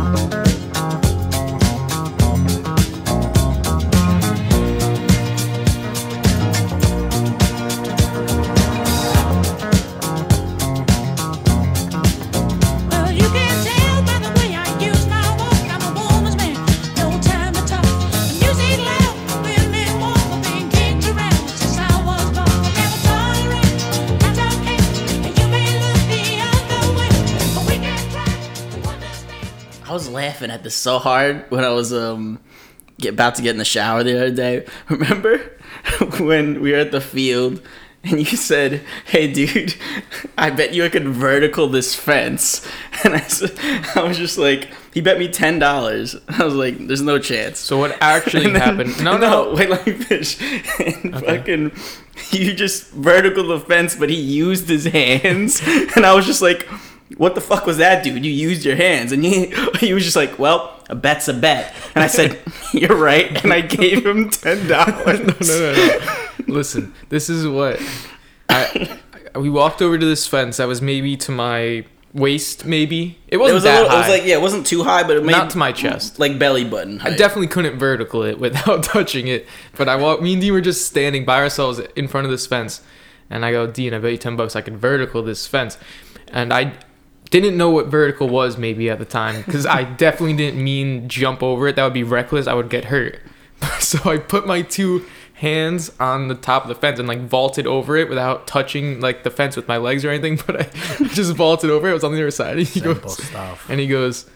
Well, laughing at this so hard when I was um get, about to get in the shower the other day. Remember when we were at the field and you said, "Hey, dude, I bet you I could vertical this fence," and I said, I was just like, he bet me ten dollars. I was like, "There's no chance." So what actually then- happened? No, no. wait, let me finish. And fucking, you just vertical the fence, but he used his hands, and I was just like, "What the fuck was that, dude? You used your hands." And he, he was just like, "Well, a bet's a bet." And I said, "You're right," and I gave him ten dollars. no, no, no. Listen, this is what I, I- we walked over to this fence that was maybe to my waist, maybe it It wasn't was a that little. high. It was like yeah, it wasn't too high, but it made Not to my chest. like belly button. I definitely couldn't vertical it without touching it. But I walked. Me and Dean were just standing by ourselves in front of this fence, and I go, Dean, I bet you ten bucks I can vertical this fence, and I didn't know what vertical was maybe at the time because I definitely didn't mean jump over it. That would be reckless. I would get hurt. So I put my two hands on the top of the fence and like vaulted over it without touching like the fence with my legs or anything. But I just vaulted over it. It was on the other side. And he Simple goes, stuff. and he goes,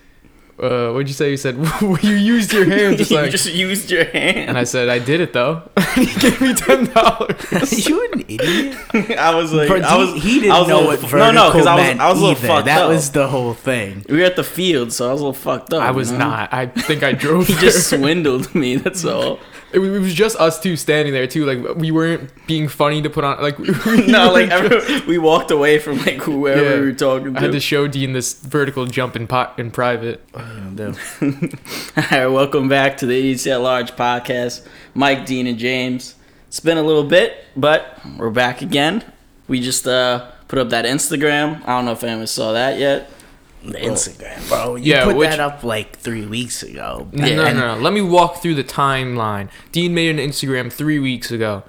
uh, "What'd you say?" You said, "You used your hand. Just you like, just used your hand. and I said, "I did it though." he gave me ten dollars. you an idiot? I was like, Bro, I was. he, he didn't I was a know little what vertical no, no, because I was, I was a little either. fucked That up. was the whole thing. we were at the field, so I was a little fucked up. I you was know? not. I think I drove. He just swindled me. That's all. It was it was just us two standing there too. Like we weren't being funny to put on. Like we No, like just- every, we walked away from like whoever Yeah. we were talking I had to. to show Dean this vertical jump in pot in private. All right, welcome back to the Idiots at Large podcast. Mike, Dean, and James. It's been a little bit, but we're back again. We just uh, put up that Instagram. I don't know if anyone saw that yet. The Instagram, bro. You Yeah, put which- that up like three weeks ago. No, Yeah. no, no, no. Let me walk through the timeline. Dean made an Instagram three weeks ago.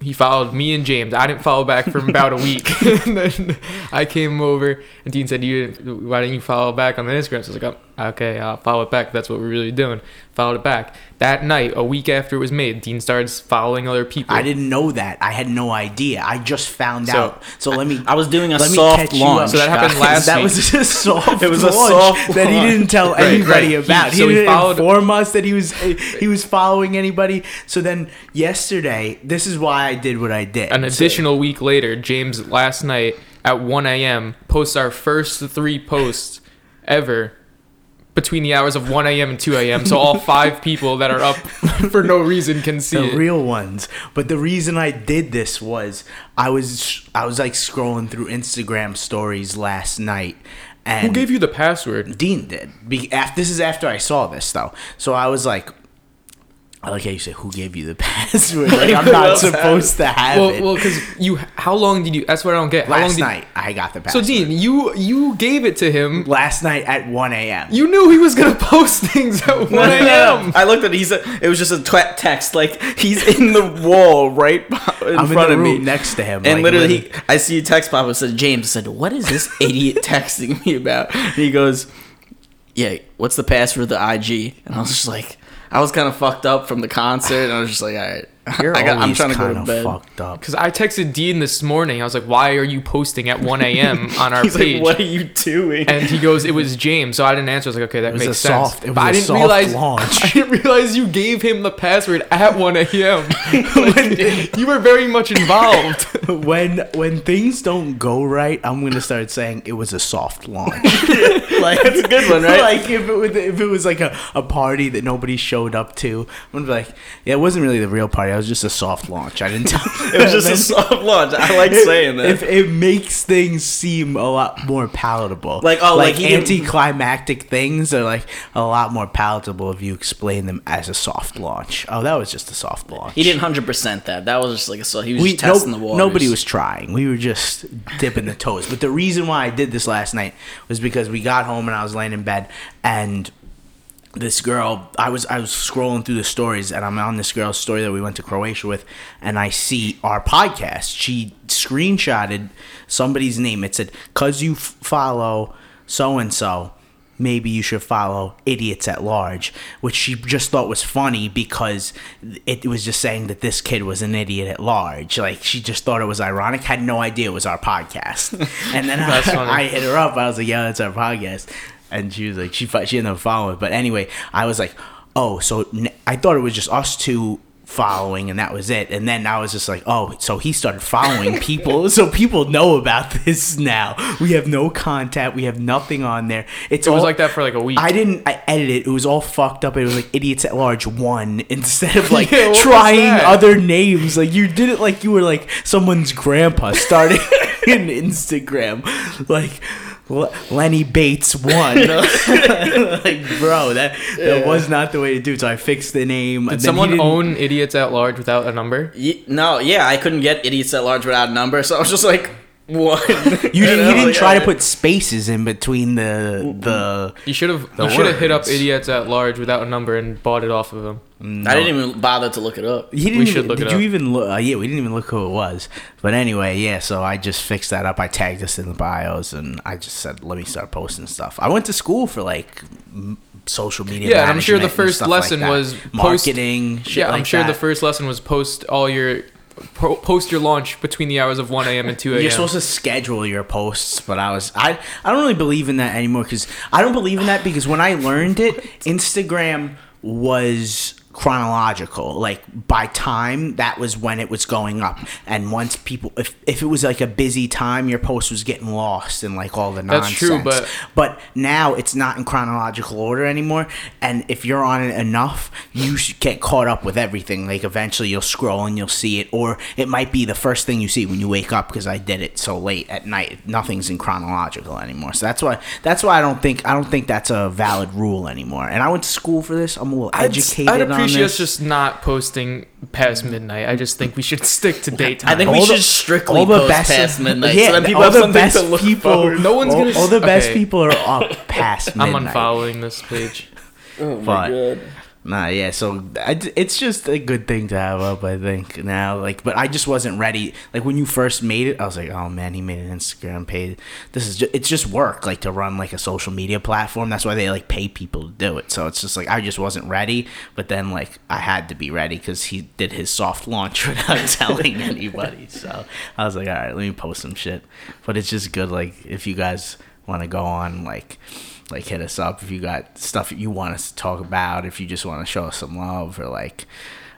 He followed me and James. I didn't follow back for about a week. and then I came over, and Dean said, "You, why didn't you follow back on the Instagram?" So I was like, oh, "Okay, uh, I'll follow it back. That's what we're really doing." Followed it back. That night, a week after it was made, Dean starts following other people. I didn't know that. I had no idea. I just found So, out. So let me. I was doing a let me soft catch you launch. So that happened guys. last that week. was a soft. It was a launch soft that he launch. didn't tell Right, anybody right. about. He- He, so he didn't followed- inform us that he was eh, he was following anybody. So then yesterday, this is why I did what I did. An So- additional week later, James last night at 1 a.m. posts our first three posts ever between the hours of 1 a.m. and 2 a.m. So all five people that are up for no reason can see the it. real ones. But the reason I did this was I was I was like scrolling through Instagram stories last night, and Who gave you the password? Dean did. Be, af this is after I saw this though, so I was like, I like how you say, "Who gave you the password?" Like I'm not supposed to have Well, it. well, because you. How long did you? That's what I don't get. How long last did, night I got the password. So. Dean, you you gave it to him. last night at 1 a.m. You knew he was gonna post things at 1 No, no, no, a.m. I looked at it. He said it was just a tw- text. Like he's in the wall right in I'm in front the of room me, next to him, and like, literally, literally- he, I see a text pop. Up. It said James. Said, "What is this idiot texting me about?" And he goes, "Yeah, what's the password to the IG?" And I was just like, I was kind of fucked up from the concert, and I was just like, "All right, You're I got, I'm trying to go to bed." fucked up. Because I texted Dean this morning. I was like, "Why are you posting at 1 a.m. on our He's page?" like, "What are you doing?" And he goes, "It was James." So I didn't answer. I was like, "Okay, that makes sense." soft- it was but I didn't soft realize. launch. I didn't realize you gave him the password at 1 a.m. Like, you were very much involved. when when things don't go right, I'm gonna start saying it was a soft launch. like That's a good one, right? Like if it was if it was like a, a party that nobody showed up to, I'm gonna be like, yeah, it wasn't really the real party. That was just a soft launch. I didn't tell. It was just a soft launch. I like saying that. If it makes things seem a lot more palatable, Like, oh, like didn't- anticlimactic things are like a lot more palatable if you explain them as a soft launch. Oh, that was just a soft launch. he didn't hundred percent that. That was just like a so he was we just testing no- the waters. Nobody was trying. We were just dipping the toes. But the reason why I did this last night was because we got home and I was laying in bed and this girl I was I was scrolling through the stories and I'm on this girl's story that we went to Croatia with and I see our podcast. She screenshotted somebody's name. It said, "Cuz you f- follow so and so, maybe you should follow idiots at large," which she just thought was funny because it was just saying that this kid was an idiot at large. Like she just thought it was ironic, had no idea it was our podcast. And then I, I hit her up. I was like, "Yeah, that's our podcast." And she was like, she she ended up following. But anyway, I was like, "Oh, so I thought it was just us two following and that was it." And then I was just like, "Oh, so he started following people, so people know about this now. We have no contact. We have nothing on there. It's It was all- like that for like a week. I didn't. I edited it. It was all fucked up. It was like idiots at large one instead of like Yeah, trying other names. Like you did it like you were like someone's grandpa starting an Instagram, like Lenny Bates won. like bro, that that was not the way to do. it. So I fixed the name. Did someone own Idiots at Large without a number? Ye- no, yeah, I couldn't get idiots at large without a number, so I was just like one. You didn't. He didn't Like, try to put spaces in between the the. You should have. You should have hit up. Idiots at Large without a number and bought it off of them. I didn't even bother to look it up. He didn't We even, should look did it you up. even look? Uh, yeah, we didn't even look who it was. But anyway, yeah. So I just fixed that up. I tagged us in the bios, and I just said, "Let me start posting stuff." I went to school for like social media. Yeah, I'm sure the first stuff like lesson that. was post- marketing. shit yeah, I'm like sure the first lesson was post all your po- post your launch between the hours of 1 a.m. and 2 a.m. You're supposed to schedule your posts, but I was I I don't really believe in that anymore because I don't believe in that because when I learned it, Instagram was chronological like by time that was when it was going up. And once people if, if it was like a busy time your post was getting lost and like all the That's nonsense. true, but- but now it's not in chronological order anymore. And if you're on it enough you should get caught up with everything. Like eventually you'll scroll and you'll see it. Or it might be the first thing you see when you wake up because i did it so late at night. Nothing's in chronological anymore. So that's why that's why i don't think i don't think that's a valid rule anymore. And i went to school for this. I'm a little I'd, educated I'd on appreciate us just not posting past mm. midnight. I just think we should stick to daytime. I think we All should strictly all the post best past midnight, yeah, so that people all have the best to look people forward. No one's all, gonna all the s- best okay. people are up past I'm unfollowing this page. Oh my But- god. Nah, yeah. So I, it's just a good thing to have up, I think. Now, like, but I just wasn't ready. Like when you first made it, I was like, oh man, he made an Instagram page. This is just, it's just work, like to run like a social media platform. That's why they like pay people to do it. So it's just like I just wasn't ready. But then like I had to be ready because he did his soft launch without telling anybody. So I was like, all right, let me post some shit. But it's just good, like if you guys want to go on, like like hit us up if you got stuff you want us to talk about if you just want to show us some love or like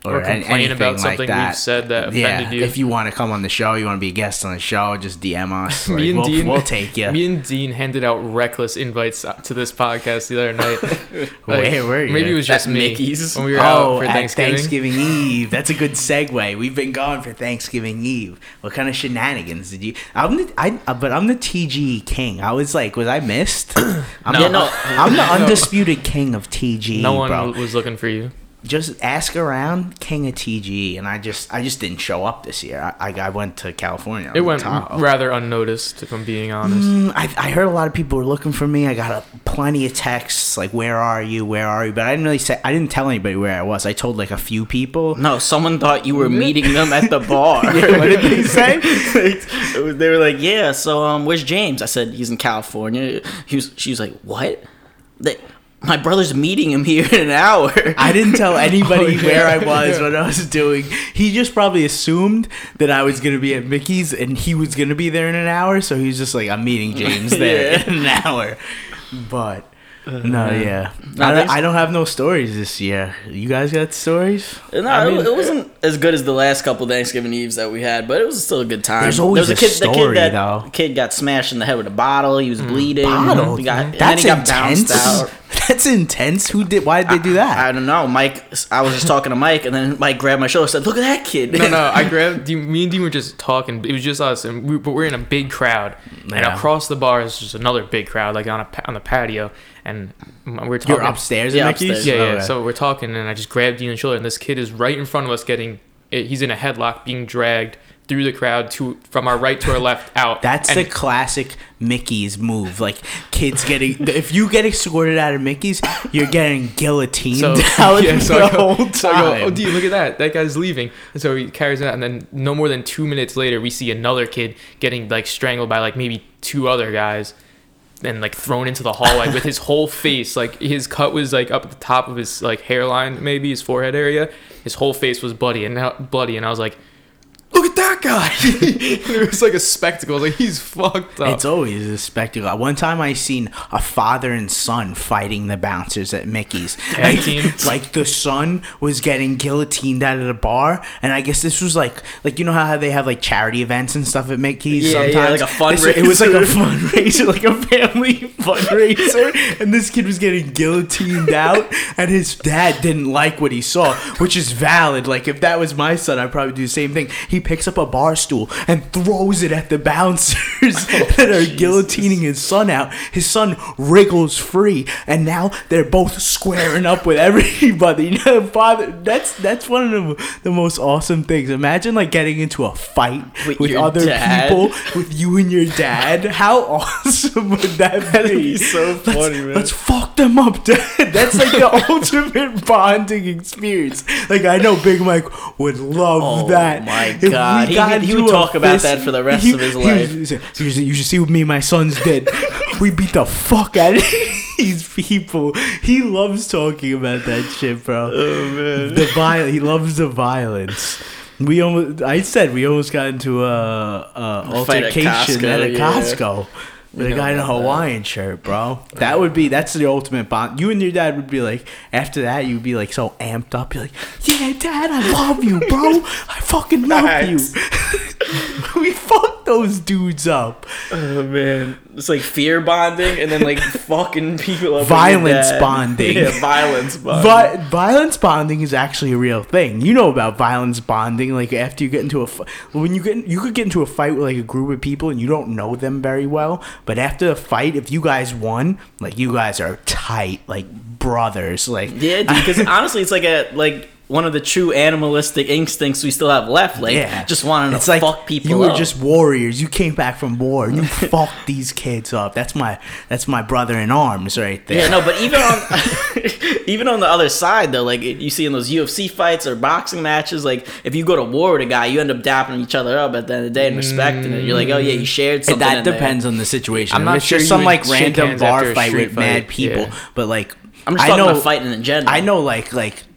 Or an- complain about something we've said that offended you. if you want to come on the show you want to be a guest on the show just dm us me Like, and we'll, Dean, we'll take you Me and Dean handed out reckless invites to this podcast the other night. Where were you? Maybe it was just me Mickey's? when we were oh out for Thanksgiving. Thanksgiving Eve that's a good segue we've been gone for Thanksgiving Eve what kind of shenanigans did you I'm the I uh, but I'm the TG king I was like was I missed I'm, No. the, No. I'm the undisputed king of TG No one bro. was looking for you. Just ask around king of TG, and I just I just didn't show up this year. I I, I went to California. It went Tahoe. rather unnoticed, if I'm being honest. Mm, I, I heard a lot of people were looking for me. I got a, plenty of texts like, "Where are you? Where are you?" But I didn't really say. I didn't tell anybody where I was. I told like a few people. No, someone thought you were meeting them at the bar. what did they say? they were like, "Yeah, so um, where's James?" I said, "He's in California." He was. She was like, "What?" They, my brother's meeting him here in an hour. I didn't tell oh, anybody Oh, yeah. where I was, what I was doing. He just probably assumed that I was gonna be at Mickey's and he was gonna be there in an hour. So he was just like, "I'm meeting James there Yeah. in an hour." But no, uh, yeah, No, I, don't, I don't have no stories this year. You guys got stories? No, I it- mean- it wasn't as good as the last couple Thanksgiving Eves that we had, but it was still a good time. There's always there was a kid, the story, kid that though. kid got smashed in the head with a bottle. He was mm. bleeding. Bottle? He got, and then That's he got bounced intense. out. That's intense. Who did? Why did they do that? I don't know, Mike. I was just talking to Mike, and then Mike grabbed my shoulder and said, "Look at that kid." No, no, I grabbed me and Dean were just talking. It was just us, and we, but we're in a big crowd, and across the bar is just another big crowd, like on a on the patio, and we're talking. You're upstairs Yeah, Mickey's. upstairs. Yeah, yeah. Okay. So we're talking, and I just grabbed Dean's shoulder, and this kid is right in front of us, getting. Eh, he's in a headlock, being dragged through the crowd to from our right to our left out. That's and the classic Mickey's move. Like kids getting, if you get escorted out of Mickey's, you're getting guillotined So, out yeah, so the I go, whole so I go, oh, time. Dean, look at that. That guy's leaving. And so he carries it out. And then no more than two minutes later, we see another kid getting like strangled by like maybe two other guys and like thrown into the hallway with his whole face. Like his cut was like up at the top of his like hairline, maybe his forehead area. His whole face was bloody and now bloody. And I was like, look at that guy. it was like a spectacle. Like, he's fucked up. It's always a spectacle. One time I seen a father and son fighting the bouncers at Mickey's. Tag team. like the son was getting guillotined out of the bar, and I guess this was like like you know how they have like charity events and stuff at Mickey's. Yeah, yeah, sometimes like a This- It was like a fundraiser. fundraiser, like a family fundraiser, and this kid was getting guillotined out, and his dad didn't like what he saw, which is valid. Like if that was my son, I'd probably do the same thing. He picks up a bar stool and throws it at the bouncers oh, that are guillotining his son out. His son wriggles free, and now they're both squaring up with everybody. You know, father, that's that's one of the, the most awesome things. Imagine like getting into a fight With with, other dad. people, with you and your dad. How awesome would that be? so Let's- funny, man. Let's fuck them up, dad. That's like the ultimate bonding experience. Like I know Big Mike would love Oh, that. my we God. He got would- he would talk about that for the rest of his he life. say, You should, you should see what me and my sons did. we beat the fuck out of these people. He loves talking about that shit, bro. Oh man. The viol- He loves the violence. We almost. I said we almost got into a, a altercation Costco, at a yeah. Costco. With a guy in a about that. Hawaiian shirt, bro. That would be that's the ultimate bond. You and your dad would be like after that you'd be like so amped up. You're like, yeah, dad, I love you, bro. I fucking love Facts. you. we those dudes up. Oh man, it's like fear bonding, and then like fucking people up. Violence bonding. Yeah, violence bonding. But violence bonding is actually a real thing. You know about violence bonding. Like after you get into a, when you get, you could get into a fight with like a group of people and you don't know them very well. But after the fight, if you guys won, like you guys are tight, like brothers. Like yeah, because honestly, it's like a like one of the true animalistic instincts we still have left. Like yeah, just wanting to it's like fuck people. You were up. just warriors. You came back from war. You fucked these kids up. That's my that's my brother in arms right there. Yeah, no, but even on even on the other side though, like you see in those UFC fights or boxing matches, like if you go to war with a guy, you end up dapping each other up at the end of the day and respecting it. You're like, oh yeah, you mm. shared And something. that in there. depends on the situation. I'm If not it's sure just some like random bar fight street with mad people, yeah. but like I'm just I talking know about fighting in general. I know like like mo-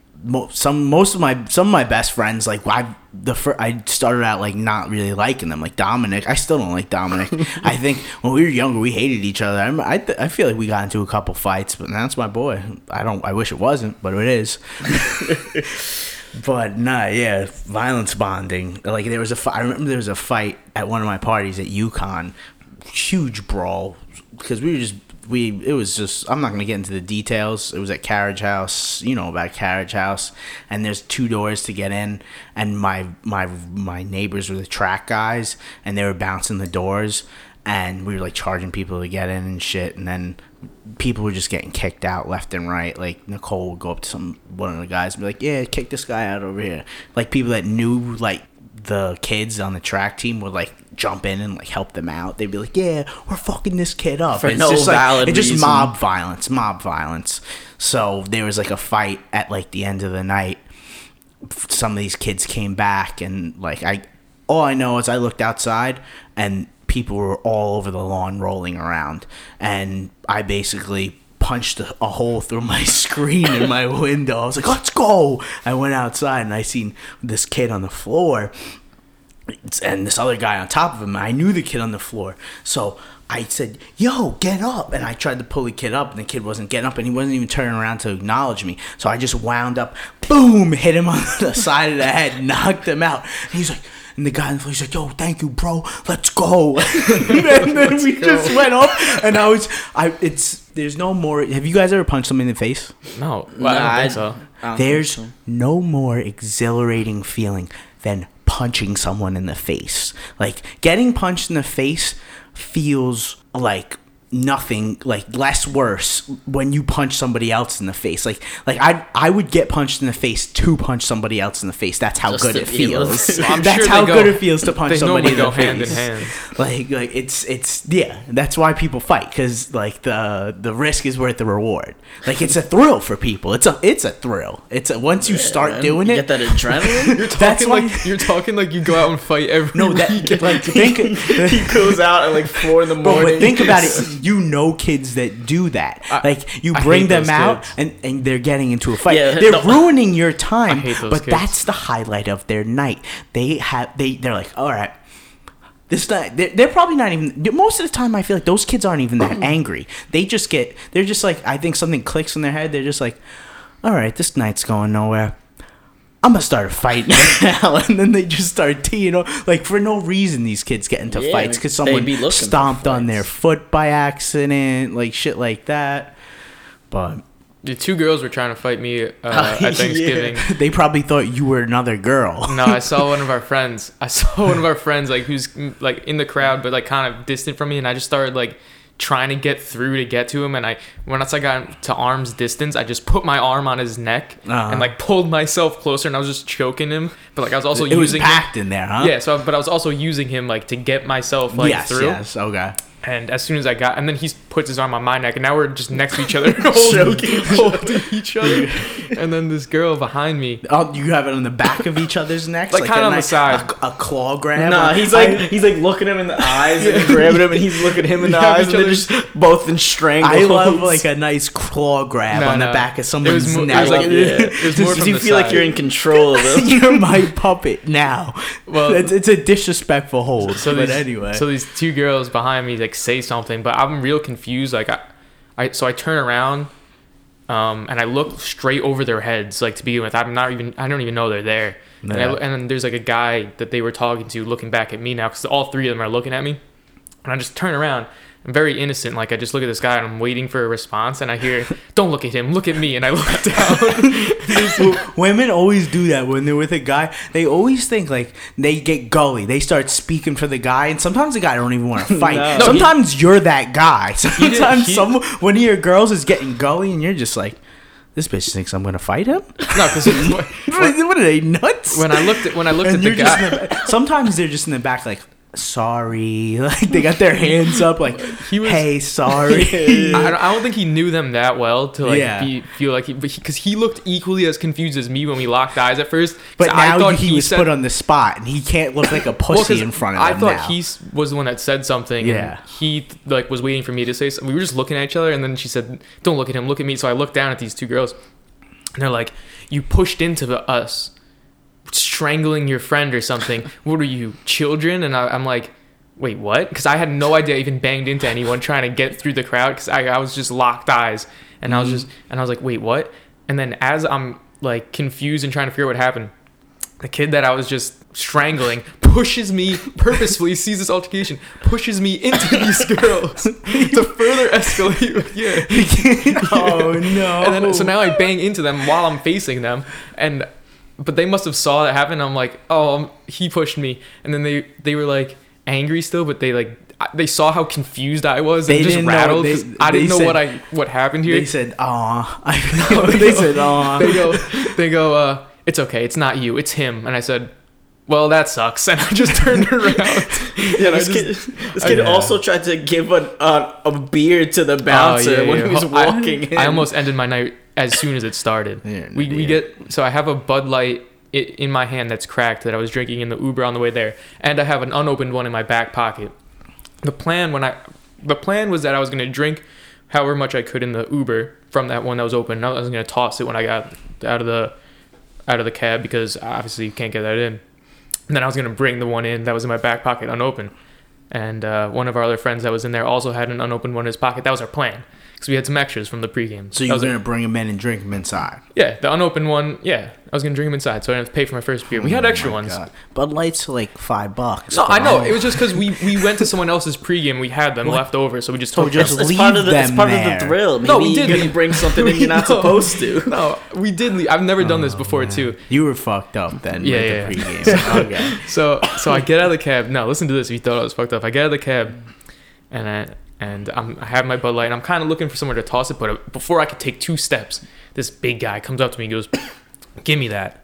some most of my some of my best friends like I the fir- I started out like not really liking them like Dominic. I still don't like Dominic. I think when we were younger we hated each other. I'm, I th- I feel like we got into a couple fights, but that's my boy. I don't. I wish it wasn't, but it is. But nah, yeah, violence bonding. Like there was a, fi- I remember there was a fight at one of my parties at UConn, huge brawl because we were just we. It was just I'm not gonna get into the details. It was at Carriage House, you know about Carriage House, and there's two doors to get in, and my my my neighbors were the track guys, and they were bouncing the doors, and we were like charging people to get in and shit, and then people were just getting kicked out left and right. Like Nicole would go up to some one of the guys and be like, "Yeah, kick this guy out over here." Like people that knew like the kids on the track team would like jump in and like help them out. They'd be like, "Yeah, we're fucking this kid up." For it's no just like it's just mob violence, mob violence. So there was like a fight at like the end of the night. Some of these kids came back and like I, all I know is I looked outside and people were all over the lawn rolling around, and I basically punched a, a hole through my screen in my window. I was like, "Let's go!" I went outside and I seen this kid on the floor, and this other guy on top of him. I knew the kid on the floor, so I said, "Yo, get up!" And I tried to pull the kid up, and the kid wasn't getting up, and he wasn't even turning around to acknowledge me. So I just wound up, boom, hit him on the side of the head, knocked him out. And he's like, And the guy in the floor, he's like, "Yo, thank you, bro. Let's go." and then we just went up, and I was, I, it's, there's no more. Have you guys ever punched somebody in the face? No, well, I don't think so. I don't think There's so. no more exhilarating feeling than punching someone in the face. Like getting punched in the face feels like nothing like less worse when you punch somebody else in the face like like i i would get punched in the face to punch somebody else in the face that's how Just good it feel feels that's sure how they good it feels to punch somebody in the go hand in face hand. like like it's it's yeah that's why people fight because like the the risk is worth the reward like it's a thrill for people it's a it's a thrill it's a once you start Man, doing you it get that adrenaline. You're That's talking why- like you're talking like you go out and fight every no that weekend. like think he goes out at like four in the morning. but think about it. You know kids that do that. I- like you bring them out kids. and, and they're getting into a fight. Yeah, they're the- ruining your time. I hate those but kids. that's the highlight of their night. They have they they're like, all right. This night, they're, they're probably not even. Most of the time, I feel like those kids aren't even that angry. They just get. They're just like. I think something clicks in their head. They're just like, all right, this night's going nowhere. I'm gonna start a fight now, and then they just start teeing up. Like for no reason, these kids get into Yeah, fights because someone be stomped on their foot by accident, like shit like that. But The two girls were trying to fight me uh, at Thanksgiving. they probably thought you were another girl. No, I saw one of our friends. I saw one of our friends like who's like in the crowd but like kind of distant from me, and I just started like trying to get through to get to him. And I once I got to arm's distance, I just put my arm on his neck Uh-huh. and like pulled myself closer, and I was just choking him. But like I was also it was using packed in there, huh? yeah. So but I was also using him like to get myself like yes, through. yes, okay. And as soon as I got, and then he puts his arm on my neck, and now we're just next to each other, holding, holding each other. And then this girl behind me, Oh, you have it on the back of each other's necks, Like, kinda a on the side. a, a claw grab. Nah, he's like I- he's like looking him in the eyes and grabbing him, and he's looking him in the You eyes, and they're just both in strangles. I love like a nice claw grab No, on the back of It someone's was mo- neck. was like- yeah. it more Just- you the feel like you're in control of them. You're my puppet now. Well- Well, it's, it's a disrespectful hold. so but these, anyway, so these two girls behind me like say something, but I'm real confused. Like I, I so I turn around, um, and I look straight over their heads. Like to begin with, I'm not even I don't even know they're there. And, I, and then there's like a guy that they were talking to looking back at me now because all three of them are looking at me, and I just turn around. I'm very innocent. Like I just look at this guy and I'm waiting for a response, and I hear, "Don't look at him, look at me." And I look down. Well, women always do that when they're with a guy. They always think like they get gully. They start speaking for the guy, and sometimes the guy don't even want to fight. No. No, he- sometimes you're that guy. Sometimes he- some one of your girls is getting gully, and you're just like, "This bitch thinks I'm gonna fight him." no, because what are they nuts? when I looked at when I looked and at the guy. in the, sometimes they're just in the back like. Sorry, like they got their hands up, like, He was- "Hey, sorry." I don't, I don't think he knew them that well to like Yeah. be, feel like he because he, looked equally as confused as me when we locked eyes at first But I now thought he, was said- put on the spot, and he can't look like a well, in front of me. I thought now. he was the one that said something. Yeah. And he like was waiting for me to say something. We were just looking at each other, and then she said, "Don't look at him. Look at me." So I looked down at these two girls, and they're like, "You pushed into the, us." Strangling your friend or something. What are you children? And I, i'm like wait what? Because i had no idea I even banged into anyone trying to get through the crowd because I, I was just locked eyes. And i was mm-hmm. just and i was like wait what? And then as i'm like confused and trying to figure out what happened the kid that i was just strangling pushes me purposefully sees this altercation pushes me into these girls to further escalate yeah oh no! and then so now I bang into them while I'm facing them, and but they must have saw that happen. I'm like, oh, he pushed me, and then they they were like angry still, but they like they saw how confused I was They and just didn't know- rattled. they- I didn't know said- what I what happened here. They said, "Aw." they said, "Aw." they go they go uh it's okay it's not you it's him and I said well that sucks and I just turned around Yeah, I this just- kid, this kid yeah. also tried to give a, a, a beer to the bouncer Oh, yeah, when yeah. he was I- walking in. I, almost ended my night as soon as it started. Yeah, we, we get so I have a Bud Light in my hand that's cracked that I was drinking in the Uber on the way there, and I have an unopened one in my back pocket. The plan when I the plan was that I was gonna drink however much I could in the Uber from that one that was open. I was gonna toss it when I got out of the out of the cab because obviously you can't get that in. And then I was gonna bring the one in that was in my back pocket unopened. And uh, one of our other friends that was in there also had an unopened one in his pocket. That was our plan. Because we had some extras from the pregame. So you were was gonna bring them in and drink them inside. yeah, the unopened one. Yeah, I was gonna drink them inside, so I didn't have to pay for my first beer. We had Oh extra ones. God. Bud Light's like five bucks. No, I know. It was just because we, we went to someone else's pregame. We had them left over, so we just So took just them. It's leave part of the it's them part there. of the thrill. Maybe No, we you're did. gonna bring something in you're not No. supposed to. No, we did. Leave. I've never done this Oh, before too. You were fucked up then. Yeah, with yeah, the pregame. okay. So so I get out of the cab. Now listen to this. If you thought I was fucked up, I get out of the cab, and I and I'm, I have my Bud Light, and I'm kind of looking for somewhere to toss it. But uh, before I could take two steps, this big guy comes up to me and goes, "Give me that."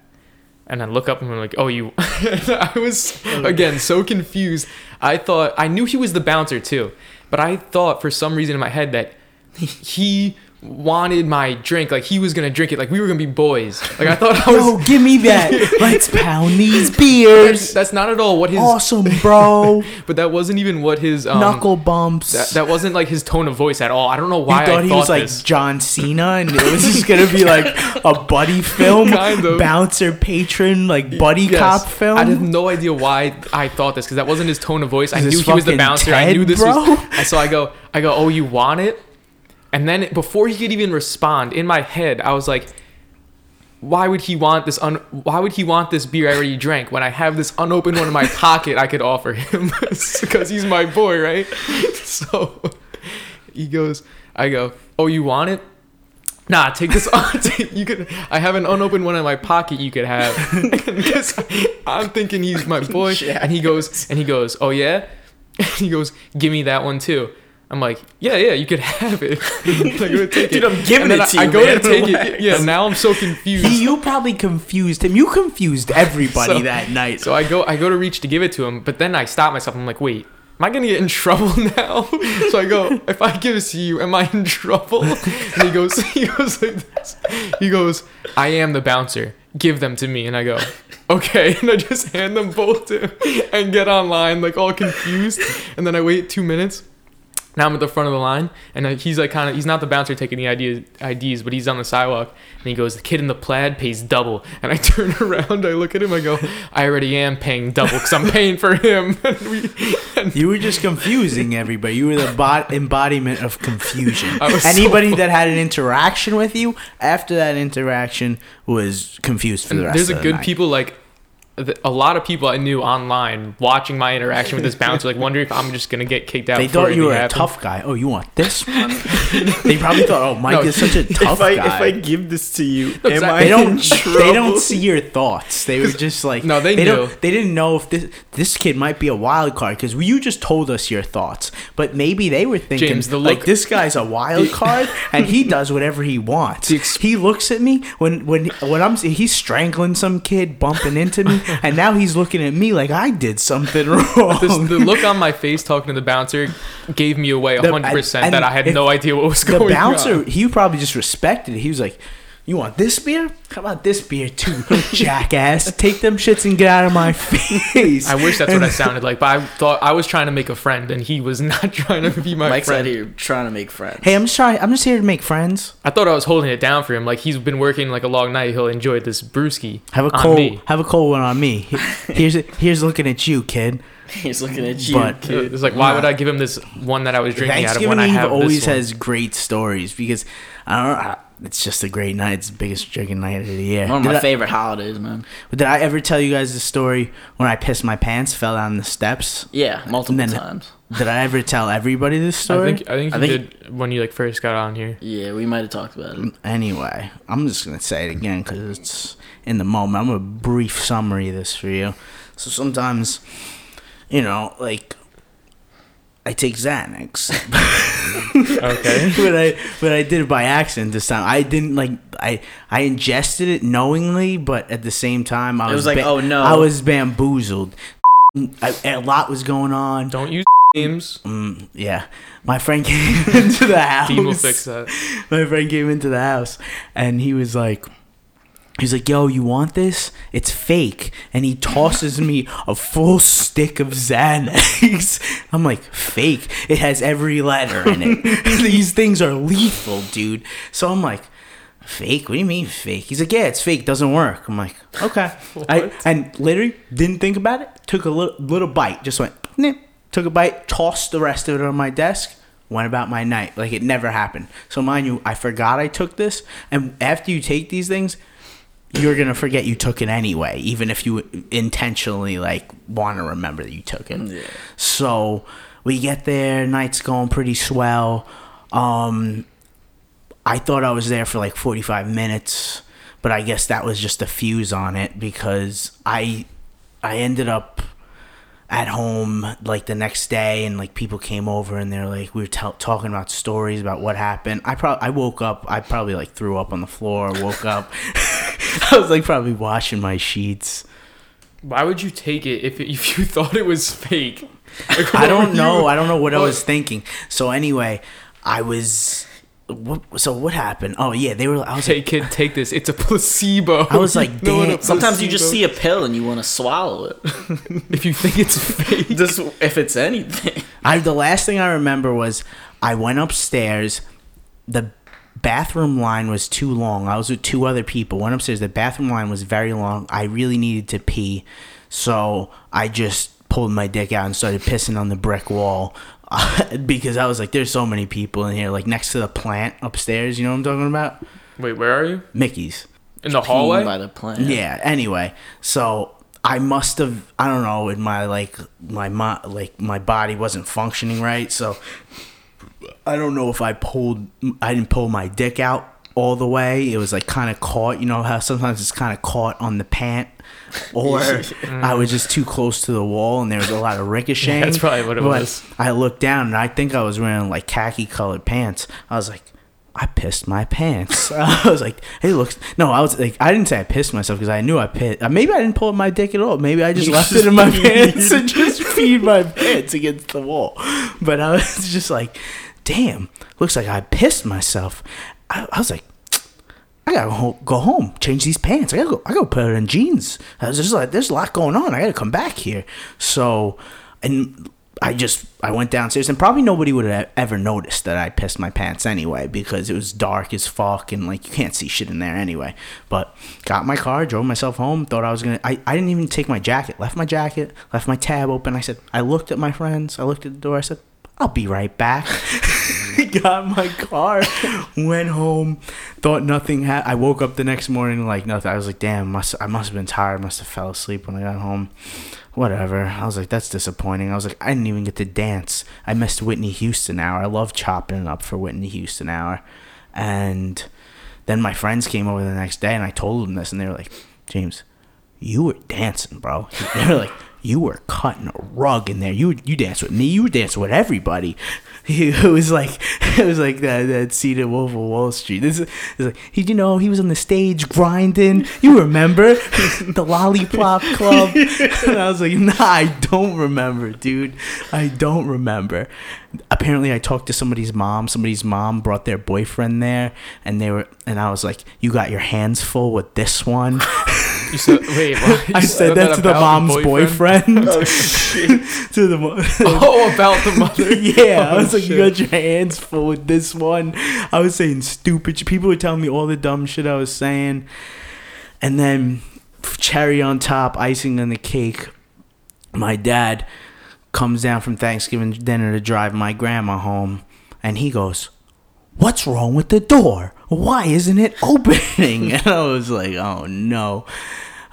And I look up and I'm like, "Oh, you." I was again so confused. I thought I knew he was the bouncer too, but I thought for some reason in my head that he wanted my drink, like he was gonna drink it, like we were gonna be boys. Like I thought I was. Yo, give me that. Let's pound these beers. that's not at all what his Awesome, bro. but that wasn't even what his um, Knuckle bumps. That, that wasn't like his tone of voice at all. I don't know you why thought I thought he was like. John Cena, and it was just gonna be like a buddy film, Kind of. bouncer patron, like buddy Yes. cop film. I have no idea why I thought this because that wasn't his tone of voice. I knew he was the bouncer. I knew this bro? was. And so I go, I go, oh, you want it? And then before he could even respond, in my head, I was like, why would he want this? Un- why would he want this beer I already drank when I have this unopened one in my pocket I could offer him because he's my boy, right? So he goes, I go, oh, you want it? Nah, take this. take- you could. I have an unopened one in my pocket. You could have. I'm thinking he's my boy, and he goes, and he goes, oh yeah, and he goes, give me that one too. I'm like, yeah, yeah, you could have it. I go to take Dude, it. I'm giving it to I, you, I go man. to take Relax. it. Yeah, now I'm so confused. He, you probably confused him. You confused everybody So- that night. So I go, I go to reach to give it to him, but then I stop myself. I'm like, wait, am I gonna get in trouble now? so I go, if I give this to you, am I in trouble? And he goes, he goes like this. He goes, I am the bouncer. Give them to me. And I go, okay. And I just hand them both to him and get online, like all confused. And then I wait two minutes. Now I'm at the front of the line, and he's like kind of he's not the bouncer taking the idea, IDs, but he's on the sidewalk, and he goes, "The kid in the plaid pays double." And I turn around, I look at him, I go, "I already am paying double because I'm paying for him." and we, and You were just confusing everybody. You were the bot embodiment of confusion. Was so- Anybody that had an interaction with you after that interaction was confused for the rest of the time. there's a the good night. people like a lot of people I knew online watching my interaction with this bouncer, like wondering if I'm just gonna get kicked out. They thought you anything were a happened. tough guy. Oh, you want this one? they probably thought, oh, Mike No, is such a tough if I guy. if I give this to you, No, am Zach, I they don't. in trouble? They don't see your thoughts. They were just like No, they don't. They didn't know if this this kid might be a wild card because you just told us your thoughts. But maybe they were thinking James, the like this guy's a wild card and he does whatever he wants. Ex- he looks at me when when when I'm he's strangling some kid bumping into me, and now he's looking at me like I did something wrong. This, the look on my face talking to the bouncer gave me away The- 100 percent and that I had no idea what was going on. the bouncer, on. he probably just respected it. He was like, "You want this beer? How about this beer too, jackass? Take them shits and get out of my face." I wish that's what I sounded like, but I thought I was trying to make a friend, and he was not trying to be my Mike's friend. Mike's out here trying to make friends. Hey, I'm just trying. I'm just here to make friends. I thought I was holding it down for him. Like he's been working like a long night. He'll enjoy this brewski. Have a on cold. me. Have a cold one on me. Here's here's looking at you, kid. He's looking at you, But- kid. It's like, why would I give him this one that I was drinking out of when Thanksgiving I Eve have always this one? has great stories because I don't know. I- It's just a great night. It's the biggest drinking night of the year. One of Did my I- favorite holidays, man. Did I ever tell you guys the story when I pissed my pants, fell down the steps? Yeah, multiple then- times. Did I ever tell everybody this I story? think I think I you think- did when you like first got on here. Yeah, we might have talked about it. Anyway, I'm just gonna say it again because it's in the moment. I'm a brief summary of this for you. So sometimes, you know, like I take Xanax, Okay. but I but I did it by accident this time. I didn't like I I ingested it knowingly, but at the same time I It was, was like, oh, no. I was bamboozled. I, a lot was going on. Don't use names. Mm, yeah, my friend came into the house. Dean will fix that. my friend came into the house and he was like He's like, yo, you want this? It's fake. And he tosses me a full stick of Xanax. I'm like, fake? It has every letter in it. These things are lethal, dude. So I'm like, fake? What do you mean fake? He's like, yeah, it's fake. Doesn't work. I'm like, okay. I, and literally didn't think about it. Took a little, little bite. Just went, nip. Took a bite, tossed the rest of it on my desk, went about my night like it never happened. So mind you, I forgot I took this, and after you take these things, you're gonna forget you took it anyway, even if you intentionally like want to remember that you took it. Yeah. So we get there, night's going pretty swell. Um, I thought I was there for like 45 minutes, but I guess that was just a fuse on it because I I ended up at home like the next day and like people came over and they're like we were tell talking about stories about what happened. I probably I woke up I probably like threw up on the floor, woke up. I was like probably washing my sheets. Why would you take it if, it, if you thought it was fake? Like, I don't know. you- I don't know what I was thinking. So anyway, I was. What, so what happened? Oh yeah, they were. I was Hey like, kid, take this. It's a placebo. I was like, You know what a damn. Sometimes you just see a pill and you want to swallow it. If you think it's fake, just if it's anything. I the last thing I remember was I went upstairs. The bathroom line was too long. I was with two other people. Went upstairs. The bathroom line was very long. I really needed to pee, so I just pulled my dick out and started pissing on the brick wall. because I was like, there's so many people in here, like next to the plant upstairs. You know what I'm talking about? wait, where are you? Mickey's. In the hallway? by the plant. Yeah. Anyway, so I must have I don't know in my like my mo- like my body wasn't functioning right, so I don't know if I pulled I didn't pull my dick out all the way. It was like kind of caught. You know how sometimes it's kind of caught on the pant. Or I was just too close to the wall, and there was a lot of ricocheting. That's probably what it But was. I looked down, and I think I was wearing like khaki colored pants. I was like, I pissed my pants. I was like, hey, looks. No, I was like, I didn't say I pissed myself because I knew I pissed. uh, Maybe I didn't pull my dick at all. Maybe I just You left just it in my pants and just peed my pants against the wall. But I was just like, damn, looks like I pissed myself. I, I was like, I gotta go home, change these pants. I gotta go. I gotta put it in jeans. Uh, was just like, there's a lot going on. I gotta come back here. So, and I just I went downstairs, and probably nobody would have ever noticed that I pissed my pants anyway because it was dark as fuck, and like you can't see shit in there anyway. But got my car, drove myself home. Thought I was gonna. I, I didn't even take my jacket. Left my jacket. Left my tab open. I said. I looked at my friends. I looked at the door. I said. I'll be right back. Got my car, went home, thought nothing had. I woke up the next morning like nothing. I was like, damn, must I must have been tired. Must have fell asleep when I got home. Whatever. I was like, that's disappointing. I was like, I didn't even get to dance. I missed Whitney Houston hour. I love chopping it up for Whitney Houston hour, and then my friends came over the next day and I told them this, and they were like, James, you were dancing, bro. They were like, you were cutting a rug in there. You you danced with me. You dancing with everybody. It was like it was like that that scene in Wolf of Wall Street. This is like he, you know, he was on the stage grinding. You remember the Lollipop Club? And I was like, Nah, I don't remember, dude. I don't remember. Apparently, I talked to somebody's mom. Somebody's mom brought their boyfriend there, and they were, and I was like, "You got your hands full with this one." You said, wait, what? You I said that to the mom's boyfriend. Oh shit. to the mo- Oh, about the mother. yeah, I Oh, was like, you got your hands full with this one. I was saying stupid. People were telling me all the dumb shit I was saying, and then cherry on top, icing on the cake. My dad comes down from Thanksgiving dinner to drive my grandma home, and he goes, "What's wrong with the door? Why isn't it opening?" And I was like, "Oh no."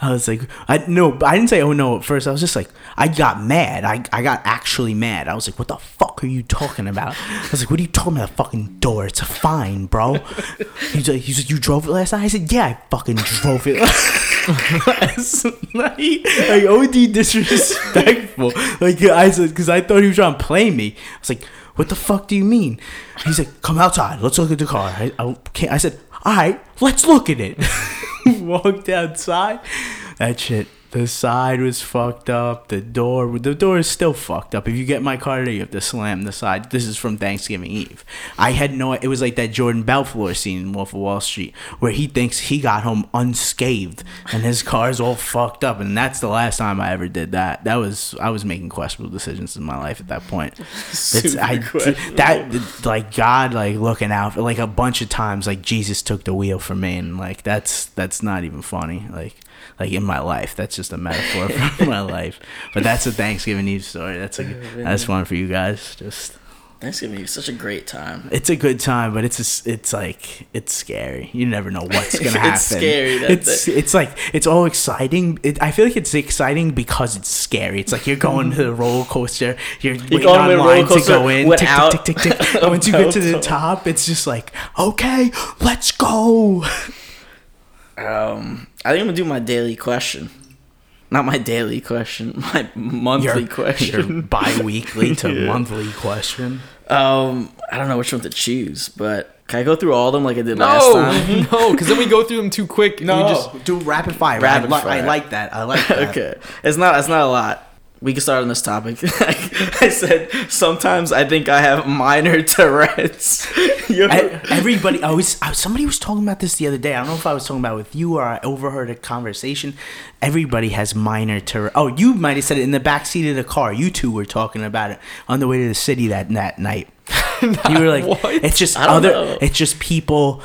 I was like, I no, I didn't say oh no at first. I was just like, I got mad. I, I got actually mad. I was like, what the fuck are you talking about? I was like, what are you talking about? Fucking door. It's a fine, bro. He's like, he's like, you drove it last night. I said, yeah, I fucking drove it last night. Like oh, OD disrespectful. Like I said, because I thought he was trying to play me. I was like, what the fuck do you mean? He's like, come outside. Let's look at the car. I, I, can't, I said, all right, let's look at it. Walked outside. That shit. The side was fucked up. The door, the door is still fucked up. If you get my car today, you have to slam the side. This is from Thanksgiving Eve. I had no. It was like that Jordan Belfort scene in Wolf of Wall Street, where he thinks he got home unscathed and his car's all fucked up. And that's the last time I ever did that. That was I was making questionable decisions in my life at that point. It's I that like God like looking out like a bunch of times like Jesus took the wheel for me and like that's that's not even funny like like in my life that's just a metaphor for my life but that's a Thanksgiving Eve story that's a that's one for you guys just That's gonna such a great time. It's a good time, but it's a it's like it's scary. You never know what's gonna happen. It's scary, It's it's like it's all exciting. It, I feel like it's exciting because it's scary. It's like you're going to the roller coaster. You're, waiting going to the roller online to go in. Tick, tick, tick, tick, tick. And Once you get to the top, it's just like okay, let's go. Um, I think I'm gonna do my daily question. Not my daily question, my monthly Your, question. your bi-weekly to Yeah. monthly question. Um, I don't know which one to choose, but can I go through all of them like I did last time? no, because then we go through them too quick. and we just do rapid fire. Rapid I, li- I like that. I like that. okay, it's not. It's not a lot. We can start on this topic. I said sometimes I think I have minor Tourette's. E- Everybody, I was, I somebody was talking about this the other day. I don't know if I was talking about it with you or I overheard a conversation. Everybody has minor Tourette. Oh, you might have said it in the back seat of the car. You two were talking about it on the way to the city that that night. you were like, What? it's just other. know. It's just people.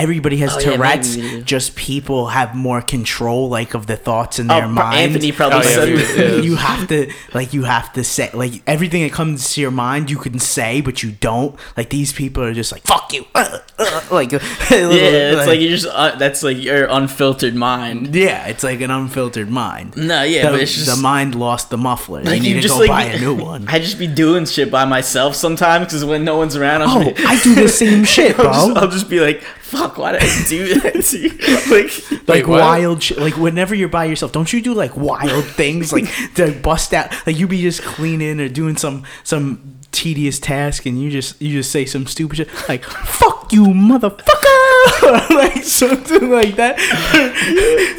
Everybody has Oh, yeah, Tourette's. maybe. just people have more control, like of the thoughts in their Oh, mind. Anthony probably Oh, said dude, yeah. you have to like you have to say like everything that comes to your mind you can say but you don't like these people are just like fuck you uh, uh, like Yeah, it's like you just uh, that's like your unfiltered mind. yeah it's like an unfiltered mind No, yeah, the, but it's just the mind lost the muffler like you need to go buy a new one I just be doing shit by myself sometimes because when no one's around, I'll oh be, i do the same shit I'll, bro just, I'll just be like, "Fuck, why did I do that to you?" Like, like wild shit like whenever you're by yourself don't you do like wild things like to bust out like you be just cleaning or doing some some tedious task and you just you just say some stupid shit like fuck you motherfucker! Like something like that.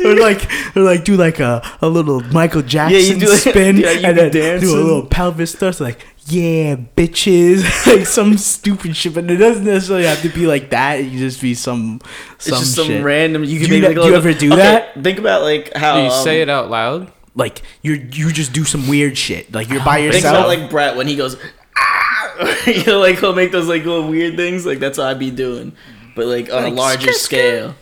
Or like or like do like a, a little michael jackson do like- spin yeah, you and then do a little pelvis thrust like yeah bitches like some stupid shit but it doesn't necessarily have to be like that it can just be some it's some just some random. You can Do you like, do you ever do okay, that? Think about like how Do you um, say it out loud? like you you just do some weird shit. Like you're by Think yourself. about like Brett when he goes, ah! you know, like he'll make those like little weird things. Like that's what I'd be doing, but like on Like, a larger skr,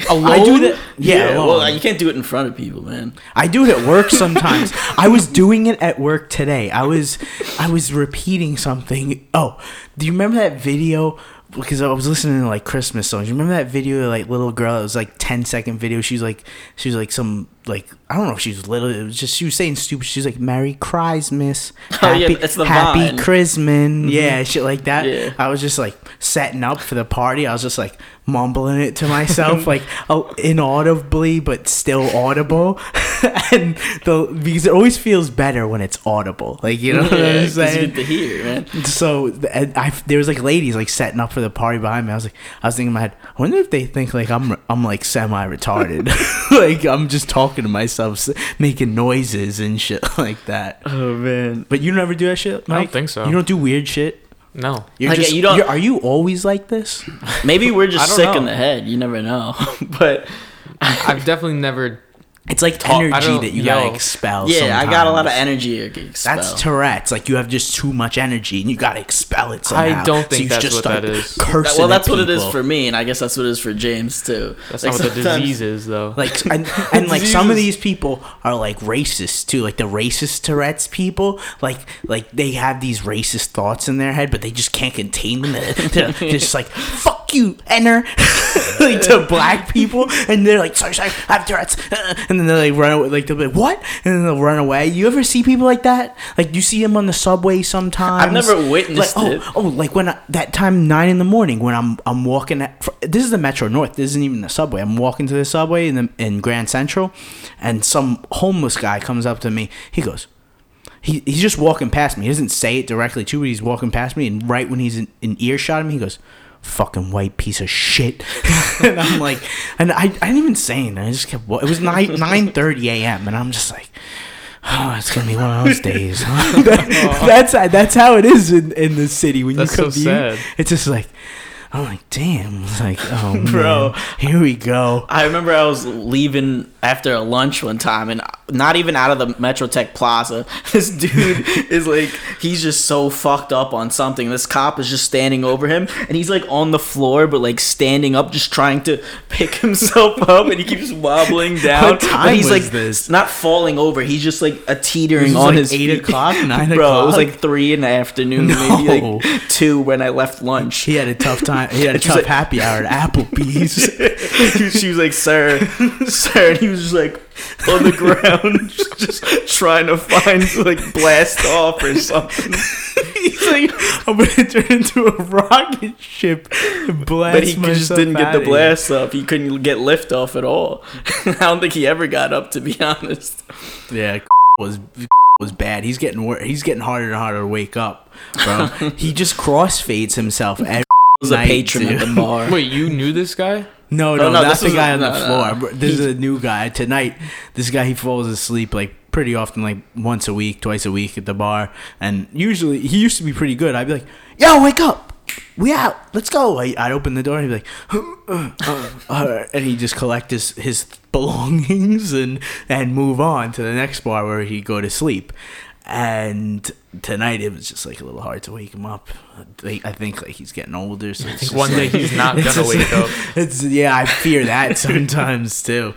scale. I do that. Yeah, well, alone. you can't do it in front of people, man. I do it at work sometimes. I was doing it at work today. I was I was repeating something. Oh, do you remember that video? Because I was listening to like Christmas songs. You remember that video, of, like little girl? It was like 10 second video. She was like, she was like some like I don't know if she was little. It was just she was saying stupid. She was like, "Merry Christmas, Oh, yeah, Happy, the Happy Vine. Mm-hmm. Christmas." Yeah, shit like that. Yeah. I was just like setting up for the party. I was just like mumbling it to myself, like oh, inaudibly but still audible. and the because it always feels better when it's audible. Like you know what Yeah, I'm 'cause you saying? to hear, man. So and I, there was like ladies like setting up for the party behind me. I was like, I was thinking in my head, I wonder if they think like I'm I'm like semi retarded, like I'm just talking to myself, making noises and shit like that. Oh man. But you never do that shit. I don't think so. You don't do weird shit. No. You're Like, just you don't- you're- are you always like this? Maybe we're just sick know. in the head. You never know. but I've definitely never. It's like Talk- energy that you gotta expel. yeah, I got a lot of sometimes. energy. to expel. That's Tourette's. Like you have just too much energy and you gotta expel it somehow. I don't think you that's just what that is. Cursing That- well, at that's what it is for me, and I guess that's what it is for James too. That's Like, not what the disease is, though. Like and, and like some of these people are like racist too. Like the racist Tourette's people, like like they have these racist thoughts in their head, but they just can't contain them. They're, they're just like fuck you, enter like to black people, and they're like sorry, sorry, I have uh, and then they like run away. Like they'll be like what, and then they'll run away. You ever see people like that? Like you see them on the subway sometimes. I've never witnessed like, oh, it. Oh, like when I, that time nine in the morning when I'm I'm walking. At, this is the Metro North. This isn't even the subway. I'm walking to the subway in the in Grand Central, and some homeless guy comes up to me. He goes. He, he's just walking past me. He doesn't say it directly to me. He's walking past me, and right when he's in, in earshot of me, he goes, "Fucking white piece of shit." and I'm like, and I, I didn't even say anything. I just kept. It was nine nine thirty a.m. and I'm just like, oh, it's gonna be one of those days. That- that's that's how it is in, in the city when That's you so commute. sad. It's just like, I'm like, damn. Like, oh, Bro. man, here we go. I remember I was leaving after a lunch one time, and not even out of the Metrotech Plaza. This dude is like, he's just so fucked up on something. This cop is just standing over him, and he's like on the floor, but like standing up, just trying to pick himself up, and he keeps wobbling down. What time but he's was like this? not falling over. He's just like a teetering on like, his eight feet. o'clock, nine Bro, it was like three in the afternoon, No. maybe like two when I left lunch. He had a tough time. He had a tough like- happy hour at Applebee's. she was like, "Sir, sir," and he was just like on the ground, just, trying to find like blast off or something. He's like, I'm gonna turn into a rocket ship and blast But he just didn't get the blast up. He couldn't get lift off at all. I don't think he ever got up, to be honest. Yeah, was was bad. He's getting wor- He's getting harder and harder to wake up, bro. he just crossfades himself every was a night, patron at the bar. Wait, you knew this guy? No, Oh, no, no, that's the guy a- on the no, floor. no. Bro, This is a new guy tonight. This guy he falls asleep like pretty often, like once a week, twice a week at the bar, and usually he used to be pretty good. I'd be like, "Yo, wake up, we out, let's go." I, I'd open the door and he'd be like, uh, uh, uh, and he'd just collect his his belongings and and move on to the next bar where he'd go to sleep. And tonight it was just like a little hard to wake him up. I think like he's getting older, so it's just one day like- he's not gonna just- wake up. it's yeah, I fear that sometimes too.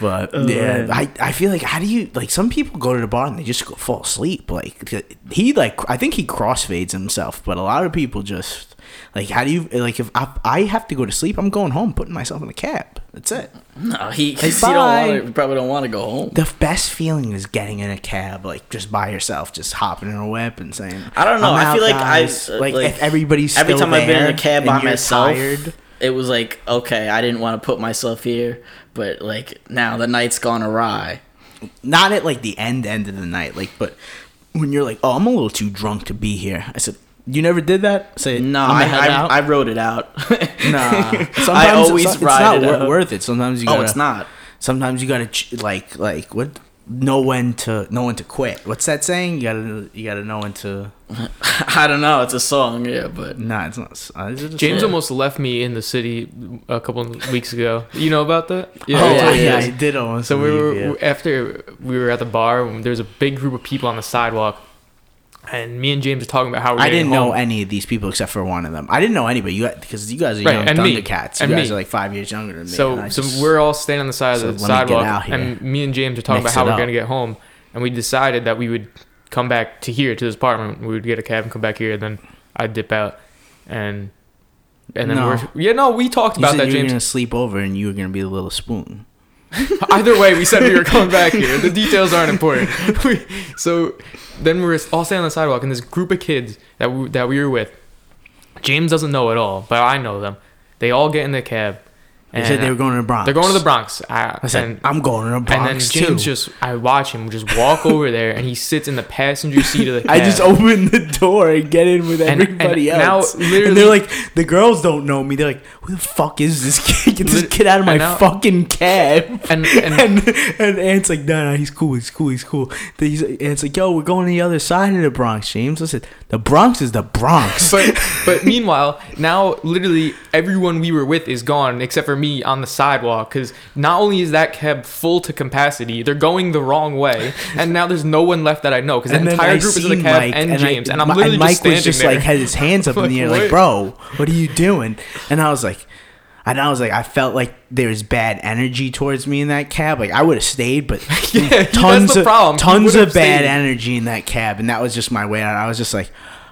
But Oh, yeah, man. I, I feel like how do you like some people go to the bar and they just go fall asleep. Like he like I think he crossfades himself, but a lot of people just like how do you like if I, I have to go to sleep, I'm going home, putting myself in the cab. That's it. No, he, Hey, he don't want to, probably don't want to go home. The best feeling is getting in a cab, like just by yourself, just hopping in a whip and saying, I don't know. "I'm I feel out, like I- guys." uh, like, like, if everybody's every time I've been in a cab by myself, tired, it was like okay, I didn't want to put myself here, but like now the night's gone awry. not at like the end end of the night, like but when you're like, oh, I'm a little too drunk to be here. I said, you never did that. I said, No, I'm I, gonna. I, I wrote it out. nah. Sometimes I always it's, it's not it wor- worth it. Sometimes you. oh, Gotta, oh, it's not. Sometimes you gotta ch- like like what know when to know when to quit. What's that saying? You gotta you gotta know when to. I don't know. It's a song, yeah, but Nah, it's not. Uh, it James song? almost left me in the city a couple weeks ago. You know about that? oh yeah, yeah, yeah, I did almost. So we were yeah. after we were at the bar. There was a big group of people on the sidewalk, and me and James were talking about how we're I didn't know any of these people except for one of them. I didn't know anybody. You because you guys are Right, young and Thundercats. You and guys me. are like five years younger than me. So so just- we're all standing on the side So of the let me get sidewalk, and me and James are talking Mix about how we're up. gonna get home, and we decided that we would come back to here to this apartment. We would get a cab and come back here, and then I'd dip out, and and then No. we're yeah no we talked You about that you were James. gonna sleep over and you were gonna be the little spoon. Either way, we said we were coming back here. The details aren't important. We- so then we were all standing on the sidewalk, and this group of kids that we, that we were with, James doesn't know at all, but I know them. They all get in the cab. They said they were going to the Bronx. They're going to the Bronx. I, I said and, I'm going to the Bronx and then James too. just, I watch him just walk over there, and he sits in the passenger seat of the cab. I just open the door and get in with And- everybody and now, else. literally- and they're like, the girls don't know me. They're like, who the fuck is this kid? Get this kid out of my now- fucking cab. and, and And and Ant's like, no, no, he's cool, he's cool, he's cool. Then he's, Ant's like, yo, we're going to the other side of the Bronx, James. I said, the Bronx is the Bronx. but but meanwhile, now literally everyone we were with is gone except for me on the sidewalk because not only is that cab full to capacity, they're going the wrong way, and now there's no one left that I know because the entire I group is in the cab Mike, and, I- James, and I'm literally Mike just standing was just there. like had his hands up in the air, Like, like, bro, what are you doing? And I was like, and I was like, I felt like there was bad energy towards me in that cab. Like I would have stayed, but Yeah, tons of problem. Tons of bad stayed. energy in that cab, and that was just my way out. I was just like,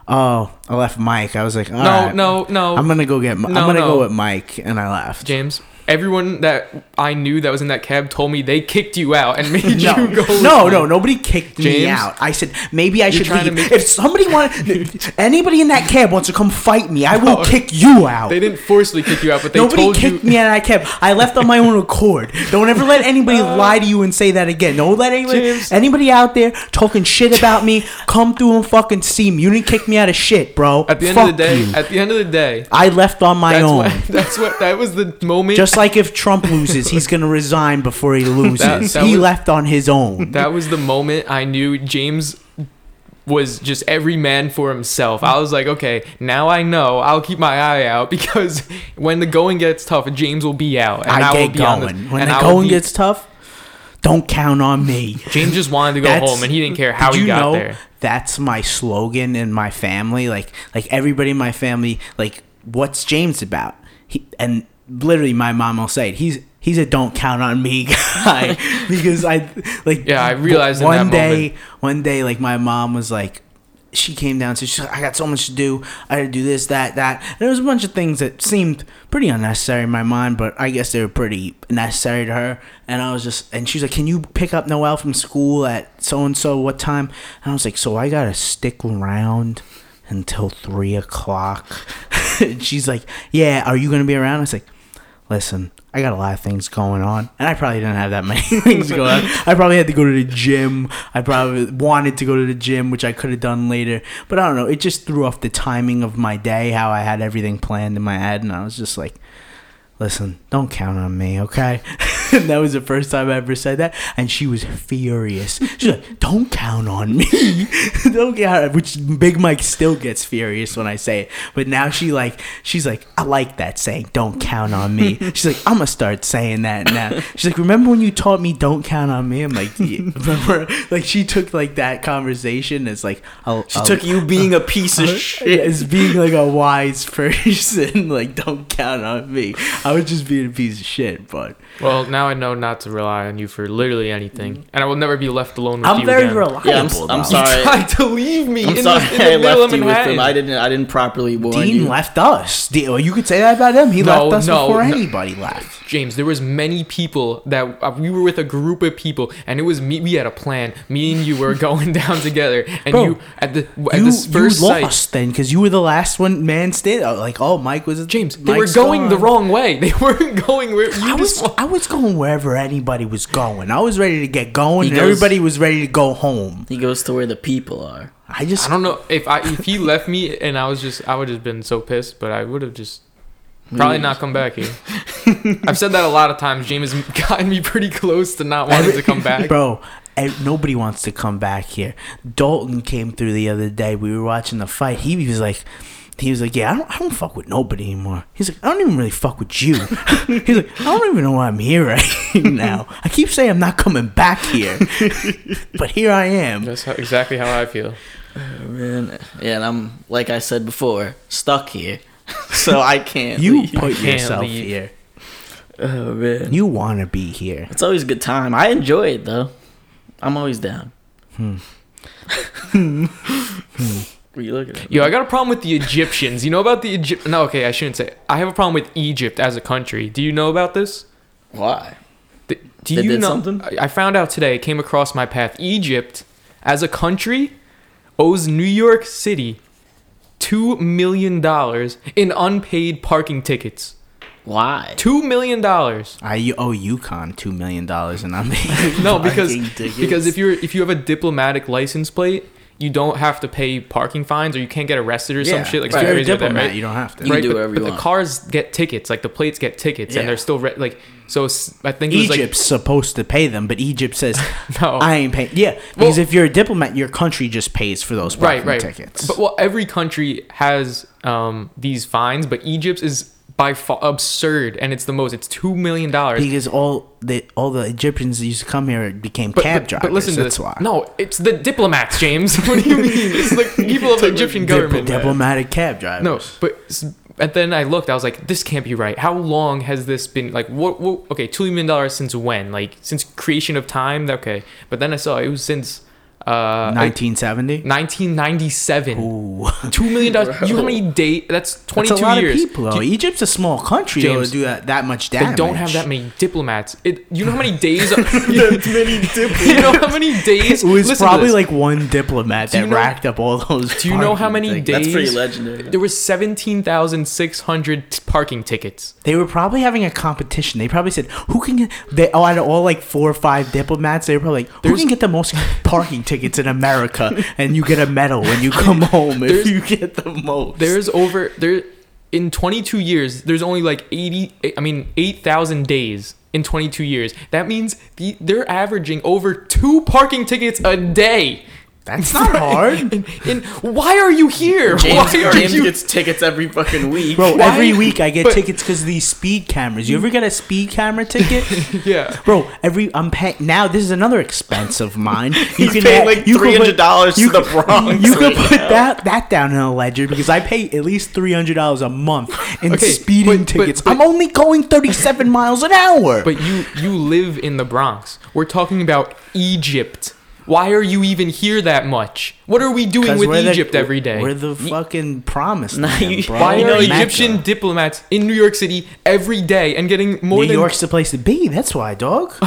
oh, I left Mike. I was like, all no, right, no, no, I'm gonna go get. Mi- I'm gonna no. go with Mike, and I left. James. Everyone that I knew that was in that cab told me they kicked you out and made No, you go. no, no, nobody kicked me out. I said maybe I should leave. make- if somebody wanted, anybody in that cab wants to come fight me, I will No. kick you out. They didn't forcibly kick you out, but they Nobody told kicked you. me out of that cab. I left on my own accord. Don't ever let anybody lie to you and say that again. Don't let anybody, James. anybody out there talking shit about me come through and fucking see me. You didn't kick me out of shit, bro. At the end Fuck of the day, you. at the end of the day, I left on my that's own. what that's what that was the moment. Just like if Trump loses, he's gonna resign before he loses. That- that he was- left on his own. That was the moment I knew James was just every man for himself. I was like, okay, now I know. I'll keep my eye out because when the going gets tough, James will be out, and I, I will get going. the, when the I going be- gets tough, Don't count on me. James just wanted to go That's- home, and he didn't care how he got know there. That's my slogan in my family. Like, like everybody in my family, like, what's James about? He and literally, my mom will say it. He's he's a don't count on me guy because I like. Yeah, I realized in one that day, moment. one day, like my mom was like. She came down to she's like, I got so much to do. I had to do this, that, that. And there was a bunch of things that seemed pretty unnecessary in my mind, but I guess they were pretty necessary to her. And I was just, and she's like, Can you pick up Noel from school at so and so? What time? And I was like, So I gotta stick around until three o'clock. she's like, Yeah, are you gonna be around? I was like, Listen, I got a lot of things going on, and I probably didn't have that many things going on. I probably had to go to the gym. I probably wanted to go to the gym, which I could have done later. But I don't know. It just threw off the timing of my day, how I had everything planned in my head, and I was just like, listen, don't count on me, okay? and that was the first time I ever said that, and she was furious. She's like, don't count on me, don't count. Which Big Mike still gets furious when I say it, but now she like, she's like, I like that saying, don't count on me. She's like, I'm gonna start saying that now. She's like, remember when you taught me don't count on me? I'm like, yeah. remember? Like she took like that conversation as like, I'll, She I'll- took you being a piece of shit. as being like a wise person, like don't count on me. I was just being a piece of shit, but Well, now I know not to rely on you for literally anything, and I will never be left alone with I'm you very again. reliable. Yeah, I'm, I'm though. sorry. Tried to leave me I'm in, sorry the, in the I middle left of you with Manhattan. him. I didn't. I didn't properly warn Dean you. left us. De- well, you could say that about him. He No, left us no, before no. anybody left. James, there was many people that uh, we were with a group of people, and it was me. We had a plan. Me and you were going down together, and Bro, you at the at You, this you first sight, lost then because you were the last one man stand. oh, Like, oh, Mike was James, they Mike's were going the gone. wrong way. They weren't going where you I just. was I was going wherever anybody was going. I was ready to get going, He and goes- everybody was ready to go home. He goes to where the people are. I just I don't know if I if he left me and I was just I would have been so pissed, but I would have just probably not come back here. I've said that a lot of times. James has gotten me pretty close to not wanting to come back. Bro, nobody wants to come back here. Dalton came through the other day. We were watching the fight. He was like, he was like, yeah, I don't, I don't fuck with nobody anymore. He's like, I don't even really fuck with you. He's like, I don't even know why I'm here right now. I keep saying I'm not coming back here, but here I am. That's how, exactly how I feel. Man, yeah, and I'm like I said before, stuck here, so I can't. You leave. put can't yourself leave. here. Oh man, You want to be here. it's always a good time. I enjoy it though. I'm always down. Hmm. Hmm. Hmm. What are you looking at? Yo, I got a problem with the Egyptians. You know about the Egypt? No, okay, I shouldn't say. I have a problem with Egypt as a country. Do you know about this? Why? Th- Do They you did know? something? I I found out today. It came across my path. Egypt, as a country, owes New York City two million dollars in unpaid parking tickets. Why? Two million dollars. I owe UConn two million dollars, and I'm No, because parking tickets. because if you're if you have a diplomatic license plate, you don't have to pay parking fines, or you can't get arrested or Yeah, some shit like if you're crazy like that, diplomat, right? you don't have to. You can do but, whatever but you the want. cars get tickets, like the plates get tickets, Yeah. and they're still re- like so. I think it was Egypt's supposed to pay them, but Egypt says, no, I ain't paying. Yeah, because Well- if you're a diplomat, your country just pays for those right, parking right. tickets. But well, every country has um these fines, but Egypt's is by far absurd, and it's the most. It's two million dollars. because all the all the Egyptians that used to come here became But, cab but, drivers. but listen to that's this. why. No, it's the diplomats, James. what do you mean? It's the people of the Egyptian government. diplomatic cab drivers. No, but and then I looked. I was like, this can't be right. How long has this been? Like, what? what okay, two million dollars since when? Like since creation of time? Okay, but then I saw it was since uh 1970. 1997. Ooh, Two million dollars. You know how many days? That's that's 22 a lot years. of people. Do Though. you- Egypt's a small country though, James, to do that, that much damage they don't have that many diplomats. It. You know how many days? That's many diplomats. you know how many days? It was probably like one diplomat Do you that know- racked up all those. Do you know how many tickets. days? That's pretty legendary. There was 17,600 t- parking tickets. They were probably having a competition. They probably said, "Who can get?" They oh, out of all like four or five diplomats, they were probably like, "Who There's- can get the most parking tickets in America?" And you get a medal when you come home if There's- you get the most. There's over there in 22 years. There's only like 80. I mean 8,000 days in 22 years. That means the, they're averaging over two parking tickets a day. That's not hard. And, and why are you here? James, why are James you? gets tickets every fucking week. Bro, Why- every week I get but- tickets because of these speed cameras. You ever get a speed camera ticket? yeah. Bro, every I'm paying now. This is another expense of mine. You He's paying add- like can put- $300 to you the can- Bronx You could right put now. that that down in a ledger because I pay at least three hundred dollars a month in Okay, speeding but- but- tickets. but- I'm only going thirty seven miles an hour. But you you live in the Bronx. We're talking about Egypt. Why are you even here that much? What are we doing with we're the- Egypt every day? We're the fucking promised Nah, land, you- bro. Why You are Egyptian Mecca. diplomats in New York City every day and getting more New than? York's the place to be. That's why, dog.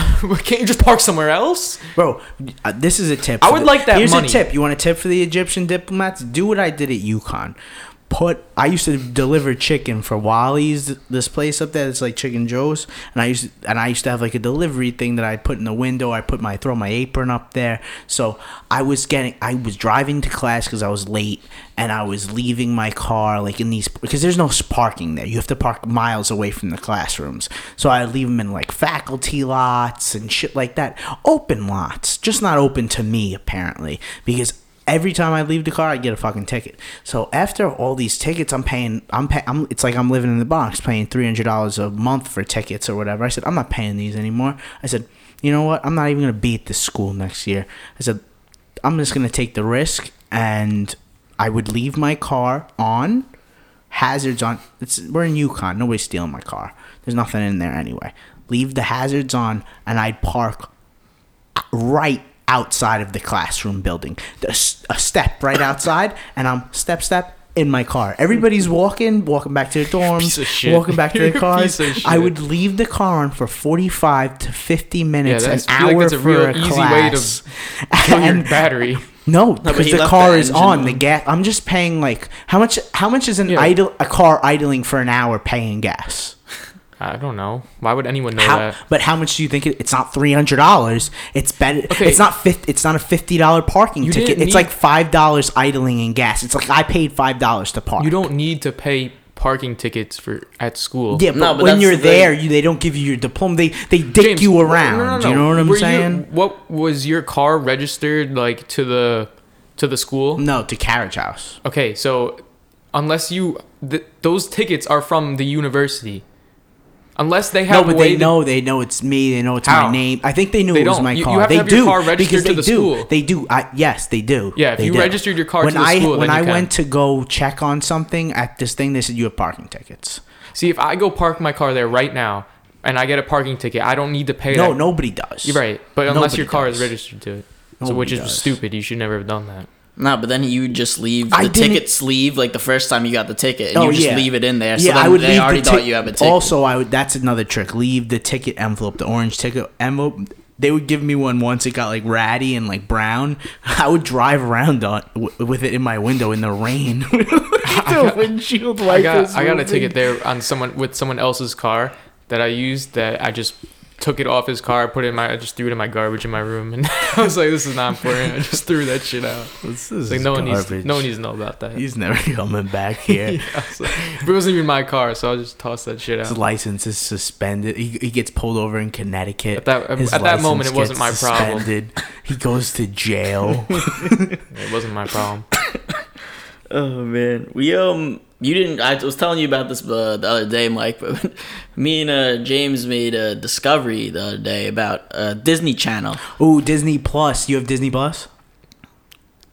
Can't you just park somewhere else? Bro, uh, this is a tip. I would the- like that Here's money. a tip. You want a tip for the Egyptian diplomats? Do what I did at UConn. Put. I used to deliver chicken for Wally's, this place up there. It's like Chicken Joe's, and I used and I used to have like a delivery thing that I put in the window. I put my throw my apron up there. So I was getting. I was driving to class because I was late, and I was leaving my car like in these because there's no parking there. You have to park miles away from the classrooms. So I leave them in like faculty lots and shit like that. Open lots, just not open to me apparently because every time I leave the car, I get a fucking ticket. So after all these tickets, I'm paying. I'm pay, I'm. It's like I'm living in the box, paying three hundred dollars a month for tickets or whatever. I said I'm not paying these anymore. I said, you know what? I'm not even gonna be at this school next year. I said, I'm just gonna take the risk, and I would leave my car on hazards on. It's we're in UConn. Nobody's stealing my car. There's nothing in there anyway. Leave the hazards on, and I'd park right outside of the classroom building. There's a step right outside, and I'm step step in my car. Everybody's walking, walking back to their dorms, Piece of shit. walking back to their cars. I would leave the car on for 45 to 50 minutes, Yeah, an that's- I feel like hour that's a for a easy way to class. Kill your and battery. no, because he the car is engine on. The gas. I'm just paying like how much? How much is an Yeah. idle a car idling for an hour paying gas? I don't know. Why would anyone know How, that? but how much do you think it, it's not three hundred dollars? It's better. Okay. It's not fifty. It's not a fifty dollar parking You ticket. didn't It's need- like five dollars idling in gas. It's like I paid five dollars to park. You don't need to pay parking tickets for at school. Yeah, but, No, but when you're the there, you they don't give you your diploma. They they dick James, you around. no, no, Do you know what I'm Were you- saying? what was your car registered like to the to the school? No, to carriage house. Okay, so unless you th- those tickets are from the university. Unless they have No, but a way they know they know it's me. They know it's How? my name. I think they knew They it was don't. my You- you car. have to they have your do car registered because to they the do. school. They do. I, yes, they do. Yeah, if They you do. registered your car to when the I school, when I you can. went to go check on something at this thing, they said you have parking tickets. See, if I go park my car there right now and I get a parking ticket, I don't need to pay No, that. nobody does. You're right. But unless Nobody your car does. is registered to it. so which is does. stupid. You should never have done that. No, but then you just leave the I ticket sleeve like the first time you got the ticket, and Oh, you just yeah. leave it in there. So Yeah, then I would they leave already the thought you have a ticket. Also, I would. That's another trick. Leave the ticket envelope, the orange ticket envelope. They would give me one once. It got like ratty and like brown. I would drive around on w- with it in my window in the rain. the windshield I got wipers I got a ticket there on someone with someone else's car that I used that I just took it off his car, put it in my I just threw it in my garbage in my room and I was like, This is not important. I just threw that shit out. This is Like no one needs garbage. no one needs to know about that. He's never coming back here. Yeah, like- it wasn't even my car, so I just tossed that shit His out. license is suspended. He, he gets pulled over in Connecticut. At that- His at that moment, it wasn't my problem. suspended. He goes to jail. It wasn't my problem. Oh man, we um, you didn't. I was telling you about this uh, the other day, Mike. But me and uh, James made a discovery the other day about uh, Disney Channel. Ooh, Disney Plus. You have Disney Plus?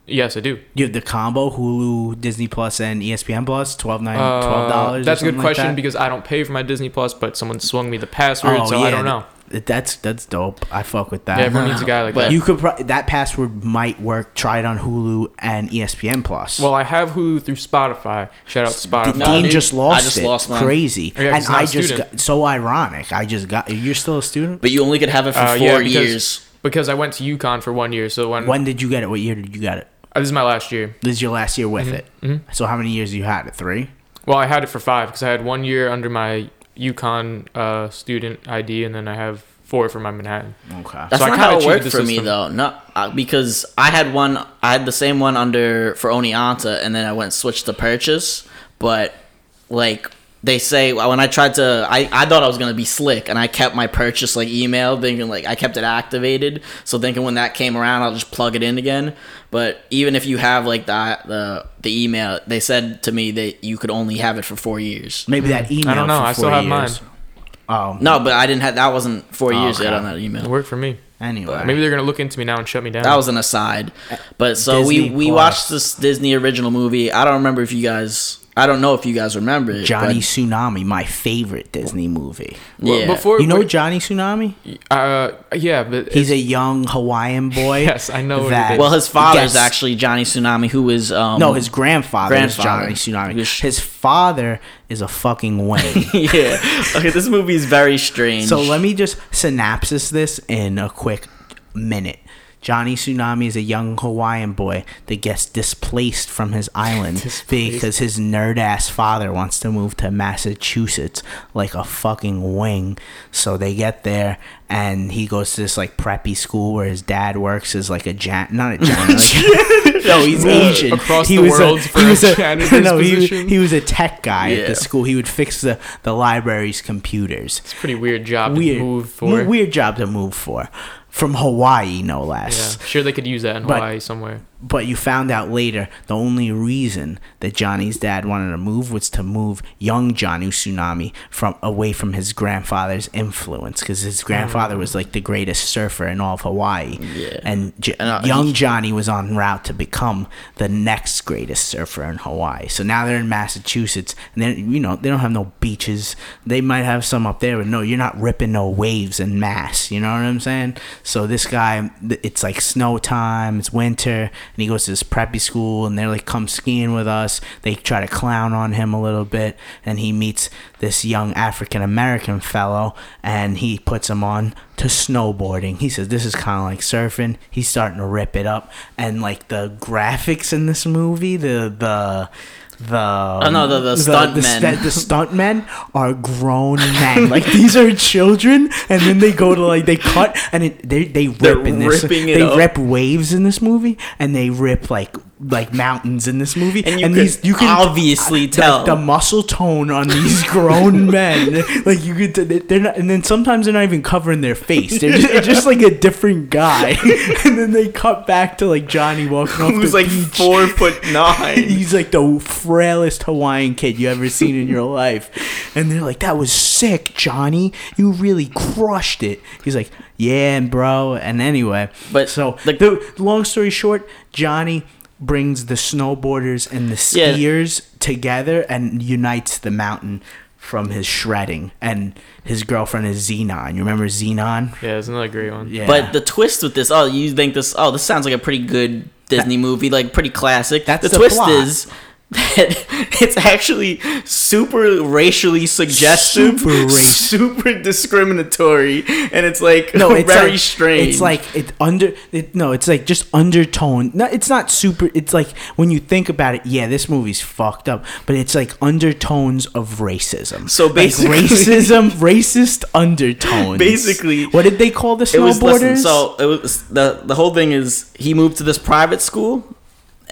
Yes, I do. You have the combo Hulu, Disney Plus, and ESPN Plus. Twelve nine, Uh, twelve dollars. That's a good question because I don't pay for my Disney Plus, but someone swung me the password, Oh, so I don't know. That's that's dope. I fuck with that. Yeah, everyone needs a guy like But- that. you could pro- that password might work. Try it on Hulu and ESPN Plus. Well, I have Hulu through Spotify. Shout out to Spotify. No, Dean dude, just I lost just it. lost mine. Crazy. Yeah, 'cause and he's not I a just got so ironic. I just got. You're still a student. But you only could have it for Uh, four yeah, because- years. because I went to UConn for one year. So when, When did you get it? What year did you get it? uh, this is my last year. This is your last year with it. mhm. So how many years you had it? Three. Well, I had it for five because I had one year under my UConn uh, student ID, and then I have four for my Manhattan. Okay. That's So not kinda how it worked the for me though. No, uh, because I had one. I had the same one under for Oneonta, and then I went switched to purchase. But like they say when I tried to, I, I thought I was gonna be slick, and I kept my purchase like email, thinking like I kept it activated, so thinking when that came around, I'll just plug it in again. But even if you have like that the the email, they said to me that you could only have it for four years. Maybe that email. I don't know. for I still have years. Oh No, but I didn't have that wasn't four oh, years yet on that email. It worked for me. Anyway, Maybe they're gonna look into me now and shut me down. That was an aside. But so we we Plus. watched this Disney original movie. I don't remember if you guys. I don't know if you guys remember it. Johnny but- Tsunami, my favorite Disney movie. Well, yeah. Before You know wait, Johnny Tsunami? uh, yeah, but He's a young Hawaiian boy. Yes, I know what it that is. Well, his father's gets- actually Johnny Tsunami, who was um, No, his grandfather, grandfather. is Johnny Tsunami. Which- His father is a fucking Wayne. yeah. Okay, this movie is very strange. so let me just synopsis this in a quick minute. Johnny Tsunami is a young Hawaiian boy that gets displaced from his island because his nerd ass father wants to move to Massachusetts like a fucking wing. So they get there and he goes to this like preppy school where his dad works as like a jan not a janitor. no, he's Asian. across he the was world a, for he was a janitor's no, he, position? he was a tech guy at the school. He would fix the the library's computers it's a pretty weird job weird to move for. weird job to move for from Hawaii no less. Yeah, sure they could use that in But- Hawaii somewhere. But you found out later the only reason that Johnny's dad wanted to move was to move young Johnny Tsunami from away from his grandfather's influence because his grandfather was like the greatest surfer in all of Hawaii. Yeah. and J- And, uh, young he- Johnny was on route to become the next greatest surfer in Hawaii. So now they're in Massachusetts and then you know they don't have no beaches. They might have some up there but no you're not ripping no waves in mass you know what I'm saying? So this guy it's like snow time it's winter and he goes to this preppy school and they're like come skiing with us. They try to clown on him a little bit and he meets this young African American fellow and he puts him on to snowboarding. He says this is kind of like surfing. He's starting to rip it up and like the graphics in this movie the the the oh no, the- the stuntmen. the, the stuntmen are grown men like these are children and then they go to like they cut and it, they they rip They're in this ripping it they up. rip waves in this movie and they rip like like mountains in this movie And you can obviously like, tell. the muscle tone on these grown men like you could they're not and then sometimes they're not even covering their face they're just, it's just like a different guy and then they cut back to like Johnny walking off who's the like beach. four foot nine. He's like the frailest Hawaiian kid you ever seen in your life. And they're like, that was sick, Johnny. You really crushed it. He's like, yeah, bro. And anyway, But so the- the, long story short, Johnny brings the snowboarders and the Yeah. skiers together and unites the mountain from his shredding. And his girlfriend is Zenon. You remember Zenon? Yeah, it's another great one. Yeah. But the twist with this, oh, you think this? Oh, this sounds like a pretty good Disney movie, like pretty classic. That's the, the twist plot. is that it's actually super racially suggestive, Super super discriminatory, and it's like no, it's very like, strange. It's like it under it, no, it's like just undertone. No, it's not super. It's like when you think about it, yeah, this movie's fucked up, but it's like undertones of racism. So Like basically- racism, racist undertones. Basically, what did they call the it was snowboarders? listen, so it was the the whole thing is he moved to this private school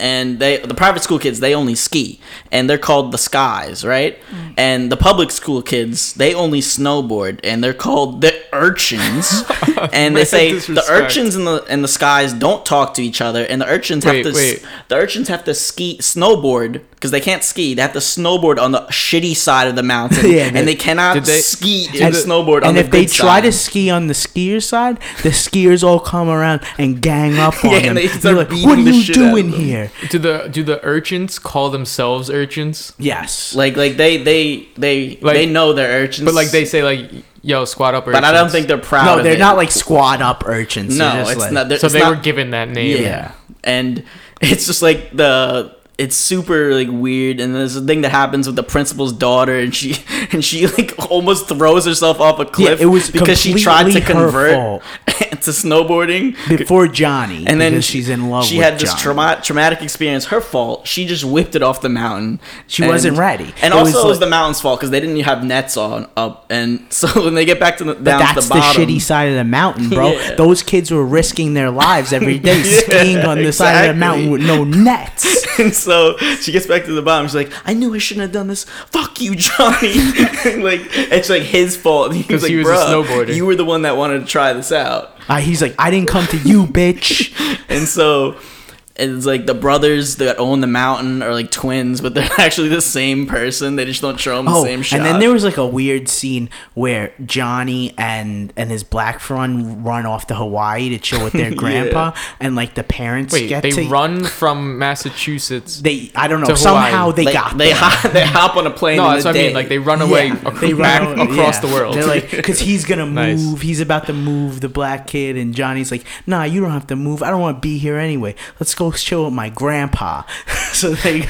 and they the private school kids they only ski and they're called the skies right Mm. and the public school kids they only snowboard and they're called the urchins and they say the urchins and the and the skies don't talk to each other and the urchins Wait, have to wait. the urchins have to ski snowboard because they can't ski they have to snowboard on the shitty side of the mountain Yeah, and they cannot Did they- ski did and the- snowboard on and the if they good try to ski on the skier side, the skiers all come around and gang up on Yeah, and them. they They're start like, "What are the you shit doing here?" Do the do the urchins call themselves urchins? Yes. Like like they they they Like- they know they're urchins, But like they say like yo squat up urchins. But I don't think they're proud. no, they're it. not like squad up urchins. No, just it's like- not. they're- So it's they not- were given that name. Yeah. and it's just like the it's super like weird and there's a thing that happens with the principal's daughter and she and she like almost throws herself off a cliff yeah, it was because she tried to convert. to snowboarding. before Johnny, and then because she's in love. With that. She with had this Johnny. trauma- traumatic experience. Her fault. She just whipped it off the mountain. She wasn't ready. And It also, was it was the mountain's fault because they didn't have nets on up. And so when they get back to the But down to that's the the, bottom, shitty side of the mountain, bro. Yeah. Those kids were risking their lives every day Yeah, skiing on the side of the mountain with no nets. And so she gets back to the bottom. She's like, "I knew I shouldn't have done this. Fuck you, Johnny." like it's like his fault. He's 'Cause like, he was a snowboarder." You were the one that wanted to try this out. Uh, he's like, I didn't come to you, bitch. And so it's like the brothers that own the mountain are like twins, but they're actually the same person. They just don't show them the Oh, same shot. and then there was like a weird scene where Johnny and and his black friend run off to Hawaii to chill with their grandpa, and like the parents Wait, get they to run from Massachusetts. They I don't know somehow they, they got they there. hop, they hop on a plane. no, in that's the what I mean. Like they run away Yeah, ac- they back run- across yeah. the world. They're like, because he's gonna move. Nice. He's about to move the black kid, and Johnny's like, Nah, you don't have to move. I don't want to be here anyway. Let's go chill with my grandpa. so they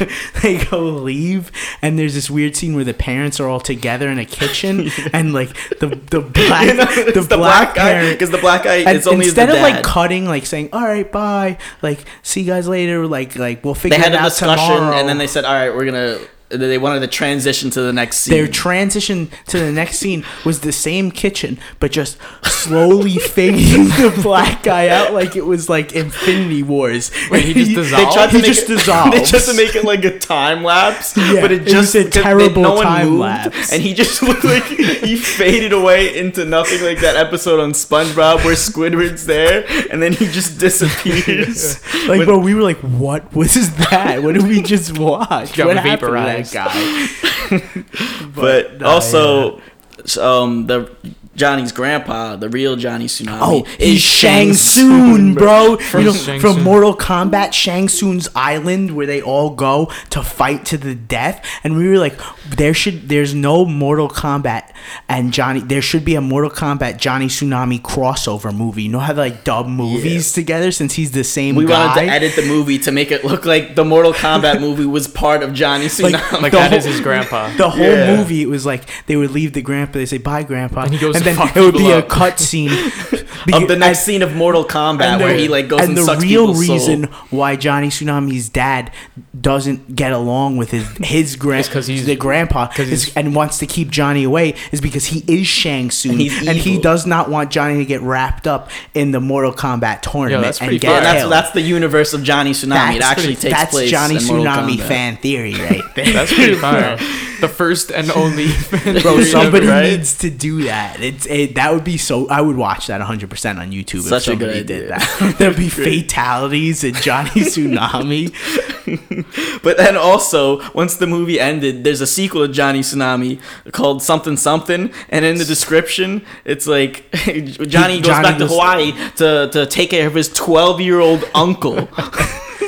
they go leave, and there's this weird scene where the parents are all together in a kitchen, and like the the black You know, the, it's the black guy because the black guy and only instead of like cutting, like saying, "All right, bye," like "See you guys later," like like we'll figure they had it a out discussion tomorrow. and then they said, "All right, we're gonna." They wanted to transition to the next scene. their transition to the next scene was the same kitchen, but just slowly fading the black guy out like it was like Infinity Wars. Wait, he just they tried to He make just it, dissolves. They tried to make it like a time lapse, Yeah, but it it was just a terrible no time moved, lapse. and he just looked like he faded away into nothing, like that episode on SpongeBob where Squidward's there, and then he just disappears. Like, When- bro, we were like, "What was that? What did we just watch? What happened vaporized. Guy?" but uh, also, um, the Johnny's grandpa, the real Johnny Tsunami, Oh, is Shang Tsung, bro. From you know, Shang from Tsung. Mortal Kombat, Shang Tsung's island where they all go to fight to the death. And we were like, there should, there's no Mortal Kombat and Johnny. There should be a Mortal Kombat Johnny Tsunami crossover movie. You know how they like dub movies together since he's the same We guy. wanted to edit the movie to make it look like the Mortal Kombat movie was part of Johnny Tsunami. Like- like that whole- is his grandpa. the whole Yeah. movie, it was like they would leave the grandpa. They say bye, grandpa, And he goes to then it would be people a up. cut scene of the next scene of Mortal Kombat where he like goes and, and the sucks real people's soul. reason why Johnny Tsunami's dad doesn't get along with his his grand It's 'cause he's- the grandpa 'cause is, he's- and wants to keep Johnny away is because he is Shang Tsung And and he does not want Johnny to get wrapped up in the Mortal Kombat tournament that's and get that's that's the universe of Johnny Tsunami. it That's actually pretty- takes that's place Johnny in Tsunami fan theory right there. That's pretty fire. The first and only. Bro, somebody right? needs to do that. It's it, that would be so. I would watch that 100 percent on YouTube Such if somebody good did that. There'd be fatalities and Johnny Tsunami. But then also, once the movie ended, there's a sequel to Johnny Tsunami called Something Something, and in the description, it's like Johnny goes Johnny back to Hawaii to, to take care of his 12 year old uncle.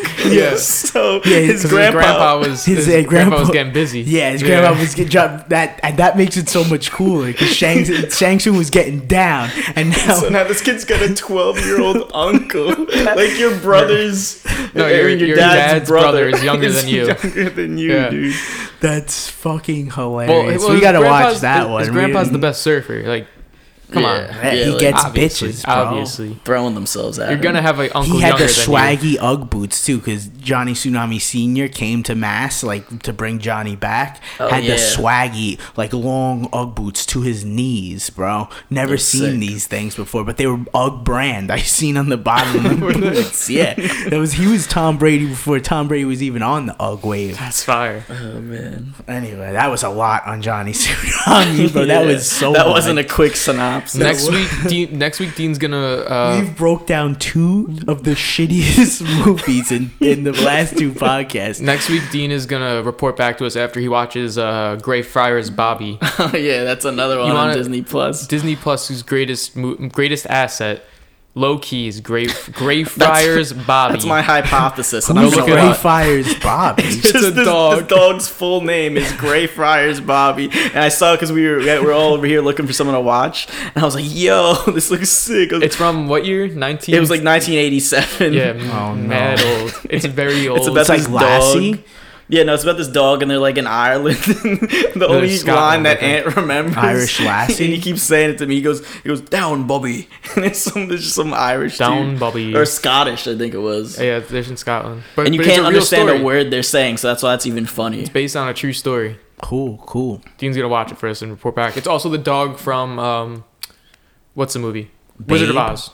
Yes. so Yeah, his grandpa, his grandpa was his, his, uh, grandpa, was getting busy. Yeah, his grandma was getting dropped. That and that makes it so much cooler because Shang Shang Tsung was getting down, and now So now this kid's got a 12 year old uncle. like your brother's. No, or your- your dad's brother is younger than you. younger than you, Yeah. dude. that's fucking hilarious. well, we gotta watch that his, one. His We- grandpa's the best surfer. Like, come on. Yeah, he like, gets obviously, bitches, bro. obviously. throwing themselves at him. You're him. gonna have an uncle He had the swaggy you. UGG boots too, because Johnny Tsunami Senior came to Mass like to bring Johnny back. Oh, had the swaggy like long UGG boots to his knees, bro. Never That's seen sick. these things before, but they were UGG brand. I seen on the bottom of the boots. Yeah, that was he was Tom Brady before Tom Brady was even on the UGG wave. That's fire. Oh, man. Anyway, that was a lot on Johnny Tsunami, bro. That Yeah. was so. That much. wasn't a quick synopsis. Next week, Dean, next week, Dean's gonna. Uh, We've broke down two of the shittiest movies in, in the last two podcasts. next week, Dean is gonna report back to us after he watches uh, Gray Friars Bobby. Oh yeah, that's another one on wanna- Disney Plus. Disney Plus's greatest mo- greatest asset, low key is Gray Gray Friars Bobby. That's my hypothesis. and I'm Who's look gonna Gray up. Fires Bobby? It's Just a this, dog. This dog's full name is Gray Friars Bobby, and I saw because we were we were all over here looking for someone to watch, and I was like, "Yo, this looks sick." Was- It's from what year? Nineteen. it was like 1987. yeah, Oh, no. old. It's very old. It's about It's like this Lassie. dog. Yeah, no, it's about this dog, and they're like in Ireland. the only line that I think. Ant remembers, Irish lassie? and he keeps saying it to me. He goes, he goes down, Bobby, and it's some, there's just some Irish Down, dude. Bobby. or Scottish, I think it was. Yeah, there's in Scotland, but and you but can't a understand story. a word they're saying, so that's why it's even funny. It's based on a true story. Cool, cool. Dean's gonna watch it for us and report back. It's also the dog from um, what's the movie? Wizard of Oz.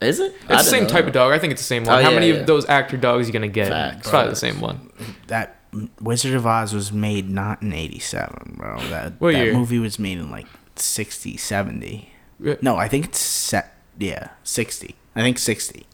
Is it? It's the same type of dog. I think it's the same one. Oh, How yeah, many yeah. of those actor dogs are you gonna get? Facts. it's probably the same one. That Wizard of Oz was made not in 87, bro. That, What that year? movie was made in like 60, 70. Yeah. No, I think it's set. Yeah, 60. I think 60.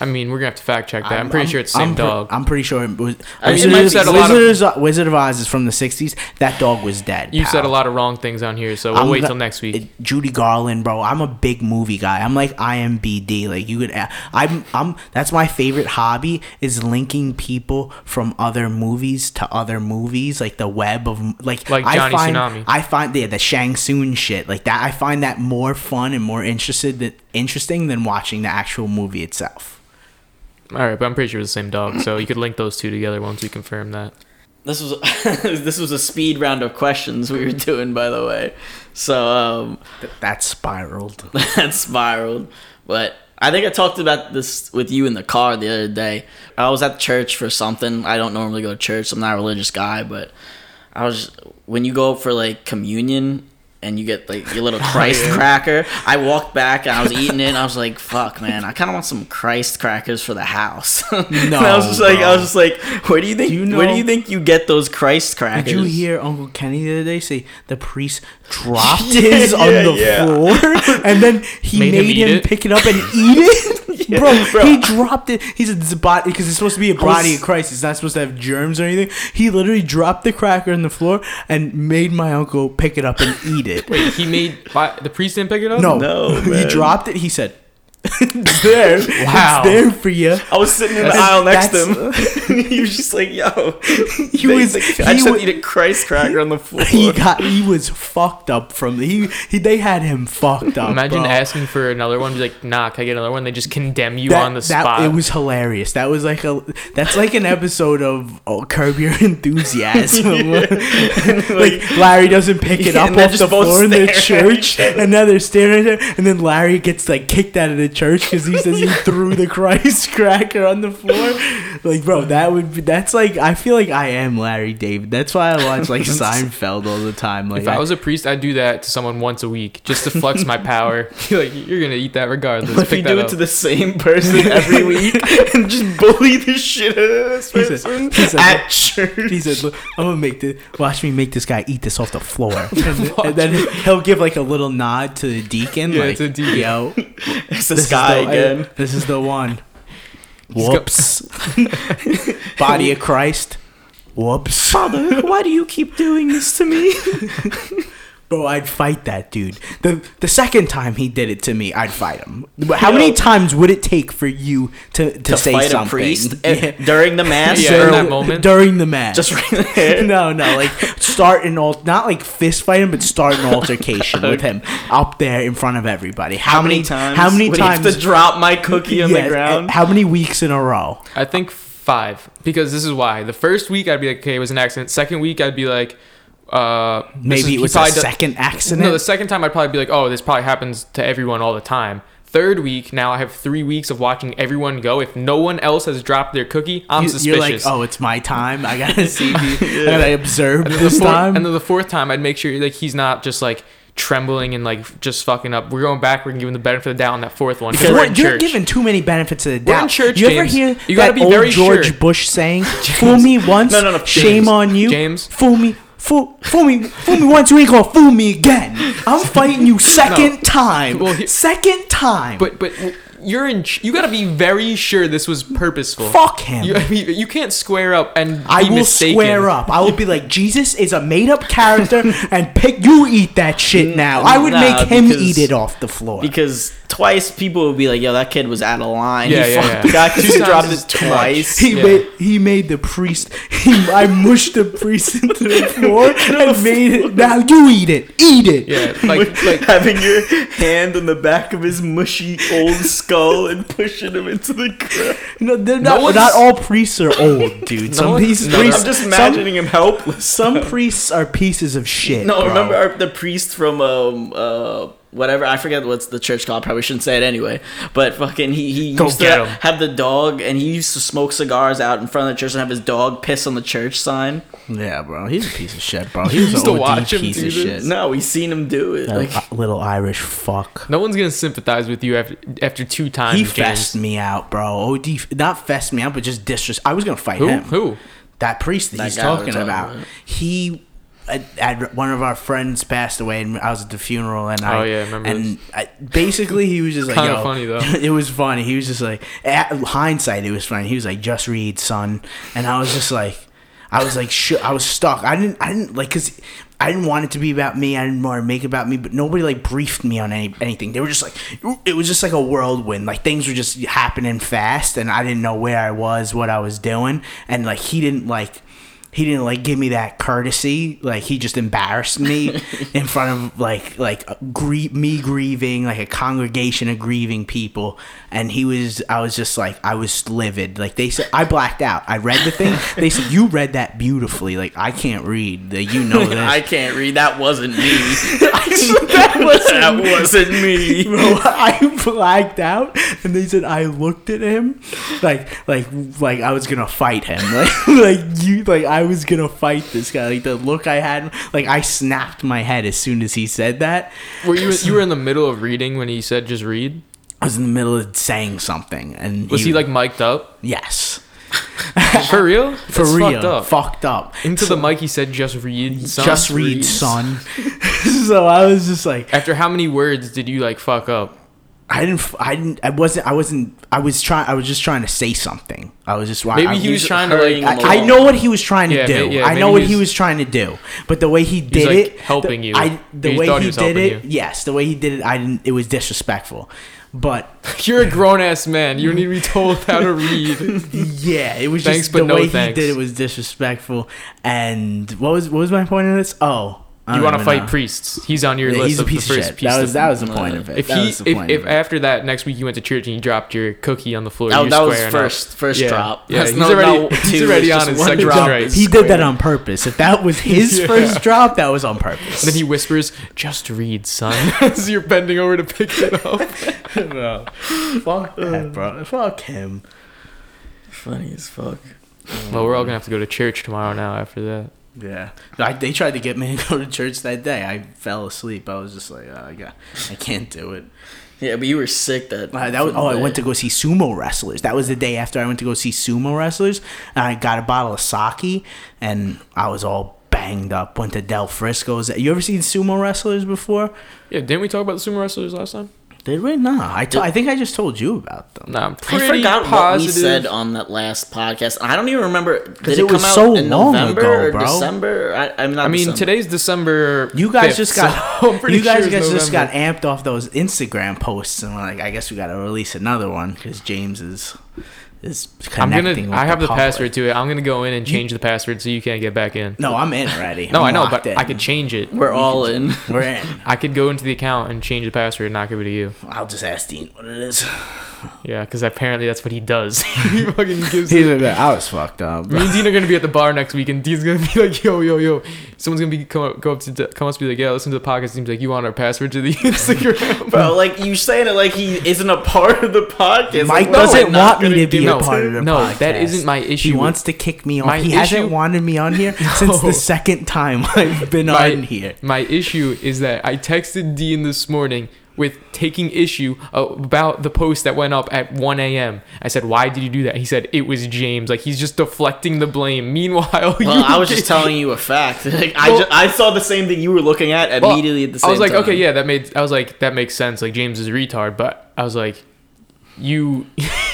I mean, we're gonna have to fact check that. I'm, pretty sure it's the same I'm pre- dog. I'm pretty sure it was. I mean, Wizard, you've said a lot of- Wizard, of, uh, Wizard of Oz is from the 60s. That dog was dead. you said a lot of wrong things on here, so we'll I'm wait till next week. Judy Garland, bro. I'm a big movie guy. I'm like IMBD. Like you could, I'm, I'm. That's my favorite hobby is linking people from other movies to other movies, like the web of like. Like I Johnny find, Tsunami. I find yeah, the Shang Tsung shit like that. I find that more fun and more interested than interesting than watching the actual movie itself. All right, but I'm pretty sure it's the same dog, so you could link those two together once we confirm that. This was this was a speed round of questions we were doing, by the way. So um, Th- That spiraled. that spiraled. But I think I talked about this with you in the car the other day. I was at church for something. I don't normally go to church. I'm not a religious guy, but I was when you go for like communion and you get like your little oh, Christ cracker. I walked back and I was eating it. and I was like, "Fuck, man! I kind of want some Christ crackers for the house." no, I was just like, I was just like, "Where do you think? Do you where do you think you get those Christ crackers?" Did you hear Uncle Kenny the other day say the priest dropped his on yeah, the yeah. floor and then he Made made, him him, pick it up and eat it? bro, bro. he dropped it. He said it's a body because it's supposed to be a was- body of Christ. It's not supposed to have germs or anything. He literally dropped the cracker on the floor and made my uncle pick it up and eat it. Wait, he made the priest didn't pick it up. No, No, he dropped it. He said, "It's there. Wow. It's there for you." I was sitting in the That's- aisle next to him. he was just like, "Yo, He they- was- I he just had to eat a Christ cracker on the floor." He got. He was fucked up from the. He. he they had him fucked up. Imagine bro. asking for another one, be like, "Nah, can I get another one?" They just condemn you that, on the that- spot. It was hilarious. That was like a that's like an episode of oh, Curb Your Enthusiasm. like Larry doesn't pick it Yeah, up off the floor in the church, and now they're staring at him. And then Larry gets like kicked out of the church because he says he threw the Christ cracker on the floor. Like, bro, that would be that's like I feel like I am Larry David. That's why I watch like Seinfeld all the time. Like if I was a priest, I'd do that to someone once a week just to flex my power. Like, you're gonna eat that regardless. But if Pick you do it up. to the same person every week and just bully the shit out of this He said- person he said- at church, He said, "Look, I'm gonna make this. Watch me make this guy eat this off the floor." And, and then he'll give like a little nod to the deacon, Yeah, like, to the deacon. "Yo, it's this guy the, again. this is the one." Whoops. Body of Christ. Whoops. Father, why do you keep doing this to me? Bro, I'd fight that dude. The the second time he did it to me, I'd fight him. But how Yo. many times would it take for you to, to, to say fight something? a priest Yeah. eh, during the mass? Yeah, in that moment. During the mass. Just right there. no, no, like start an alt, not like fist fighting, but start an altercation with him up there in front of everybody. How, How many times? How many would he have times? to drop my cookie on Yes, the ground? How many weeks in a row? I think five because this is why. The first week I'd be like, okay, it was an accident. Second week I'd be like, uh, is- Maybe it was a second accident. No, the second time I'd probably be like, oh, this probably happens to everyone all the time. Third week, now I have three weeks of watching everyone go. If no one else has dropped their cookie, I'm You- suspicious. You're like, oh, it's my time. I gotta see. You. I gotta observe and this the fourth, time. and then the fourth time, I'd make sure like he's not just like trembling and like just fucking up. We're going back. We're giving the benefit of the doubt on that fourth one because You're, we're in you're church. giving too many benefits of the We're in doubt. church, you ever hear You gotta that be old very George sure. Bush saying, "Fool me once, No, no, no, shame on you." James. fool me, fool, fool me, fool me once. You ain't gonna fool me again. I'm fighting you second time. Well, he- second time. but but you're in. ch- You got to be very sure this was purposeful. fuck him. You, I mean, you can't square up and I will mistaken. square up. I will be like, Jesus is a made up character and pick you eat that shit now. I would Nah, make him because- eat it off the floor. because twice people would be like, "Yo, that kid was out of line." Yeah, he yeah, yeah. guy he dropped it twice. He Yeah. made he made the priest. He, I mushed the priest into the floor and made it. Now you eat it. Eat it. Yeah, like like having your hand on the back of his mushy old skull and pushing him into the ground. No, they're not. one's- not all priests are old, dude. Some one's- pieces, no, no, priests, I'm just some- imagining him helpless. Some, priests are pieces of shit. No, bro. remember our, the priest from um uh whatever I forget what's the church called. Probably shouldn't say it anyway. But fucking he he Go used to him. have the dog and he used to smoke cigars out in front of the church and have his dog piss on the church sign. Yeah, bro. He's a piece of shit, bro. He's used an to OD watch him piece do of this? shit. No, we seen him do it. That Like little Irish fuck. no one's gonna sympathize with you after after two times. He James. fessed me out, bro. OD, not fessed me out, but just disrespect. I was gonna fight Who? him. Who? That priest that, That he's talking talking about. about. He, at, at one of our friends passed away, and I was at the funeral, and oh, I, Oh, yeah, I remember and I, basically he was just like, Kinda funny, though. it was funny. He was just like, at hindsight, it was funny. He was like, just read, son, and I was just like. I was like, sh- I was stuck. I didn't, I didn't like, cause I didn't want it to be about me. I didn't want to make it about me, but nobody like briefed me on any anything. They were just like, it was just like a whirlwind. Like things were just happening fast, and I didn't know where I was, what I was doing, and like he didn't like. He didn't like give me that courtesy. Like he just embarrassed me in front of like like grie- me grieving, like a congregation of grieving people. And he was, I was just like, I was livid. Like they said, I blacked out. I read the thing. They said you read that beautifully. Like I can't read. That you know this. I can't read. That wasn't me. that wasn't that wasn't me. Bro, I blacked out, and they said I looked at him, like, like, like I was gonna fight him, like, like you, like I was gonna fight this guy. Like the look I had, like I snapped my head as soon as he said that. Were you you were in the middle of reading when he said just read? I was in the middle of saying something, and Was he like mic'd up? yes, For real? for That's real, Fucked up. fucked up. Into the mic, he said, "Just read, son." Just read, son. so I was just like, After how many words did you like fuck up? I didn't, f- I didn't, I wasn't, I wasn't, I was trying, I was just trying to say something. I was just Maybe I, he was was trying to like. I, I know what he was trying to Yeah, do. ma- yeah, I know what he he was- was trying to do, but the way he did like, it, helping the, you. I the He way he, he did it, you. yes, the way he did it, I didn't. It was disrespectful, but You're a grown ass man. You don't need to be told how to read. yeah, it was Thanks, just but the no way thanks. he did it was disrespectful. And what was what was my point in this? Oh, I You want to fight know. priests? He's on your Yeah, list he's a of piece the of first shit. piece. That was that was the point of it. if That he if, point if it. after that next week you went to church and you dropped your cookie on the floor, That, that was squaring up. first first Yeah. drop. Yeah, That's he's no- already no he's already on just his one second drop. strike. he did that on purpose. If that was his Yeah. first drop, that was on purpose. And then he whispers, "Just read, son," as you're bending over to pick it up. no, fuck that, bro. Fuck him. Funny as fuck. Well, we're all gonna have to go to church tomorrow now. After that, Yeah, I, they tried to get me to go to church that day. I fell asleep. I was just like, oh, I got, I can't do it. Yeah, but you were sick that. Uh, that was, oh, I went to go see sumo wrestlers. That was the day after I went to go see sumo wrestlers, and I got a bottle of sake, and I was all banged up. Went to Del Frisco's. You ever seen sumo wrestlers before? yeah, didn't we talk about the sumo wrestlers last time? Did we? No, I, to- I think I just told you about them. Nah, I'm I forgot positive. what we said on that last podcast. I don't even remember. Did it, it come was out so in long November ago, or bro. December? I, I'm not. I mean, December. today's December. You guys 5th, just got so you guys sure it's just got amped off those Instagram posts, and we're like, I guess we got to release another one because James is is I'm gonna. with I have the, public. password to it. I'm gonna go in and change the password so you can't get back in. No, I'm in already. No, I'm I know, locked but in. I could change it. we're all in. We're in. I could go into the account and change the password and not give it to you. I'll just ask Dean what it is. Yeah, because apparently that's what he does. he fucking gives. He's like, I was fucked up. Me and Dean are gonna be at the bar next week, and Dean's gonna be like, "Yo, yo, yo!" Someone's gonna be come up, go up to come up to be like, "Yeah, listen to the podcast." Seems like you want our password to the Instagram. Bro, like you saying it like he isn't a part of the podcast. Mike Like, doesn't we're want me gonna be give a part of the No, podcast. that isn't my issue He wants to kick me off. My he hasn't wanted me on here since the second time I've been my, on here. my issue is that I texted Dean this morning with taking issue about the post that went up at 1 a.m. I said, "Why did you do that?" He said, "It was James." Like he's just deflecting the blame. Meanwhile, Well, I was just telling you a fact. Like, I, Well- ju- I saw the same thing you were looking at Well, immediately at the same time. I was like, time. okay, yeah, that made. I was like, that makes sense. Like James is a retard, but I was like, you,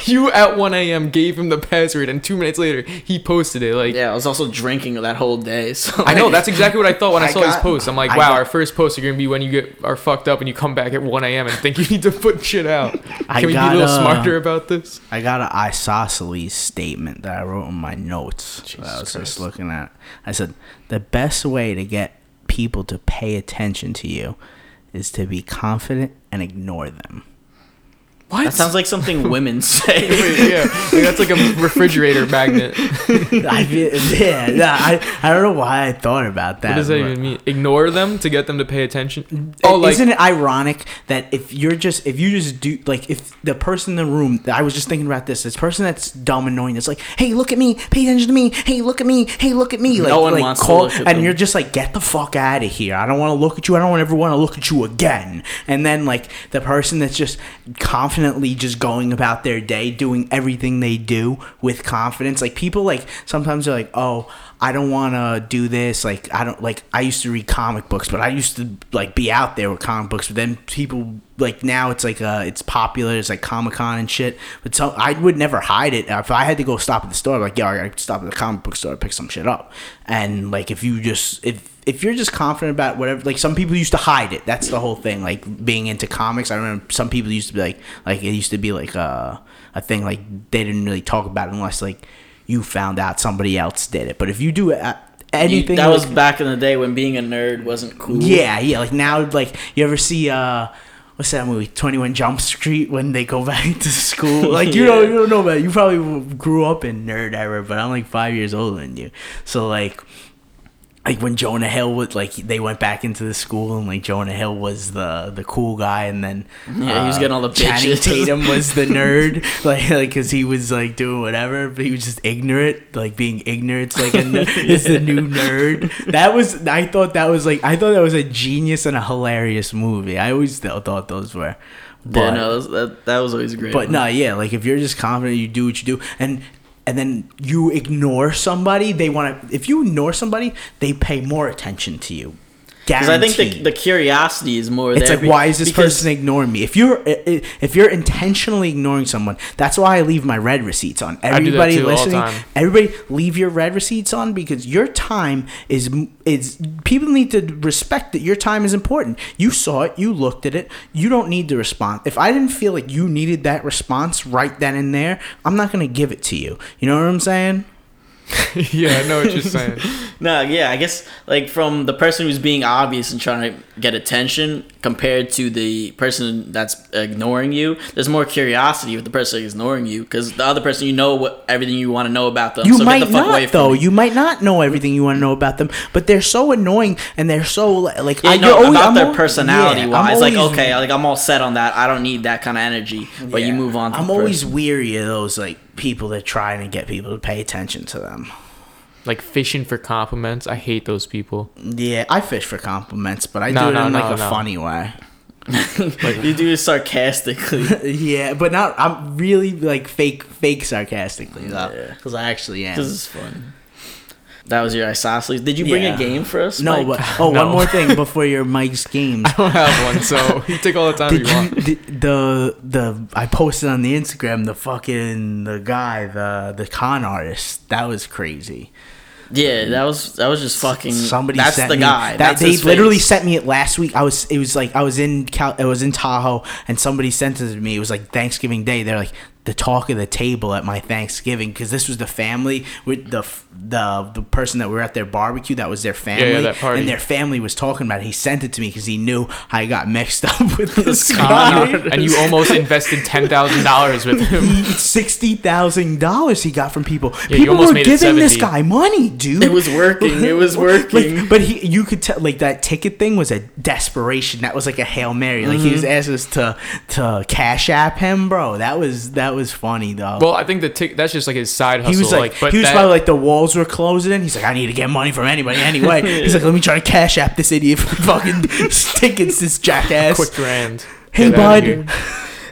you at 1 a.m. gave him the password, and two minutes later he posted it. Like, Yeah, I was also drinking that whole day. So I know that's exactly what I thought when I, I saw his post. I'm like, wow, got- our first post are gonna be when you get are fucked up and you come back at 1 a.m. and think you need to put shit out. Can I we be a little gotta- smarter about this? I got an isosceles statement that I wrote in my notes. that I was Jesus just looking at. I said the best way to get people to pay attention to you is to be confident and ignore them. What? that sounds like something women say. yeah, like that's like a refrigerator magnet. I yeah, yeah, I, I don't know why I thought about that. What does that even mean? Ignore them to get them to pay attention? Oh, like isn't it ironic that if you're just if you just do like if the person in the room I was just thinking about this this person that's dumb and annoying it's like hey look at me pay attention to me hey look at me hey look at me like, No one like wants to look at and them. you're just like get the fuck out of here I don't want to look at you I don't ever want to look at you again and then like the person that's just confidently just going about their day doing everything they do with confidence. Like people like sometimes they're like oh I don't want to do this. Like, I don't like. I used to read comic books, but I used to like be out there with comic books. But then people like now it's like uh, it's popular. It's like Comic Con and shit. But so I would never hide it. If I had to go stop at the store, like, yeah, I gotta stop at the comic book store, pick some shit up. And like, if you just if if you're just confident about whatever, like some people used to hide it. That's the whole thing. Like being into comics, I remember some people used to be like, like it used to be like uh, a thing. Like they didn't really talk about it unless like you found out somebody else did it. But if you do uh, You- anything, that was back in the day when being a nerd wasn't cool. yeah, yeah. Like now, like you ever see uh. What's that movie? Twenty One Jump Street when they go back to school. Like you Yeah. don't, you don't know about. It. You probably grew up in nerd era, but I'm like five years older than you. So like, like when Jonah Hill was like they went back into the school and like Jonah Hill was the the cool guy and then Yeah, he was uh, getting all the Channing bitches. Tatum was the nerd like like because he was like doing whatever but he was just ignorant like being ignorant's like a ner- is the new nerd that was I thought that was like I thought that was a genius and a hilarious movie I always th- thought those were but yeah, no, that was, that, that was always great. but one. no, yeah, like if you're just confident, you do what you do, and and then you ignore somebody, they want to. If you ignore somebody, they pay more attention to you. Because I think the, the curiosity is more. It's there like, be- why is this person ignoring me? If you're i- i- if you're intentionally ignoring someone, that's why I leave my read receipts on. do that Everybody too all the listening, time. everybody leave your read receipts on because your time is is people need to respect that your time is important. You saw it, you looked at it, you don't need to respond. If I didn't feel like you needed that response right then and there, I'm not gonna give it to you. You know what I'm saying? yeah, I know what you're saying. No, yeah, I guess like from the person who's being obvious and trying to get attention compared to the person that's ignoring you, there's more curiosity with the person ignoring you because the other person you know what everything you want to know about them. You so might get the fuck away not from though. me. You might not know everything you want to know about them, but they're so annoying and they're so like Yeah, I- no, always- about I'm their al- personality yeah, I'm wise. Like, okay, like I'm all set on that. I don't need that kind of energy. But you move on. To I'm the always person. weary of those like people that try to get people to pay attention to them. Like fishing for compliments. I hate those people. Yeah, I fish for compliments, but I No, do it no, in like no, a no. funny way. you do it sarcastically. yeah, but not. I'm really like fake, fake sarcastically though, Yeah. because I actually am. This is fun. That was your isosceles. Did you bring Yeah. a game for us? no, Mike? but oh, No. one more thing before your Mike's games. I don't have one, so you take all the time Did you you want. the, the the I posted on the Instagram the fucking the guy the the con artist that was crazy. yeah, that was that was just fucking. Somebody that's sent the me, guy. That that's they literally face. sent me it last week. I was it was like I was in Cal, I was in Tahoe and somebody sent it to me. It was like Thanksgiving Day. They're like the talk of the table at my Thanksgiving because this was the family with the the the person that we were at their barbecue that was their family that party. and their family was talking about it. He sent it to me because he knew I got mixed up with this guy. And you almost invested ten thousand dollars with him. Sixty thousand dollars he got from people. you people were giving this guy money, dude. It was working. It was working. Like, but he, you could tell, like that ticket thing was a desperation. That was like a hail mary. Like he was Mm-hmm. asking us to to cash app him, bro. That was that was funny though. Well, I think the tick that's just like his side hustle. he was like, but he was that- probably like the walls were closing in. He's like, I need to get money from anybody anyway. He's like, let me try to cash app this idiot for fucking tickets, this jackass. quick grand. Hey, Get outta bud. here.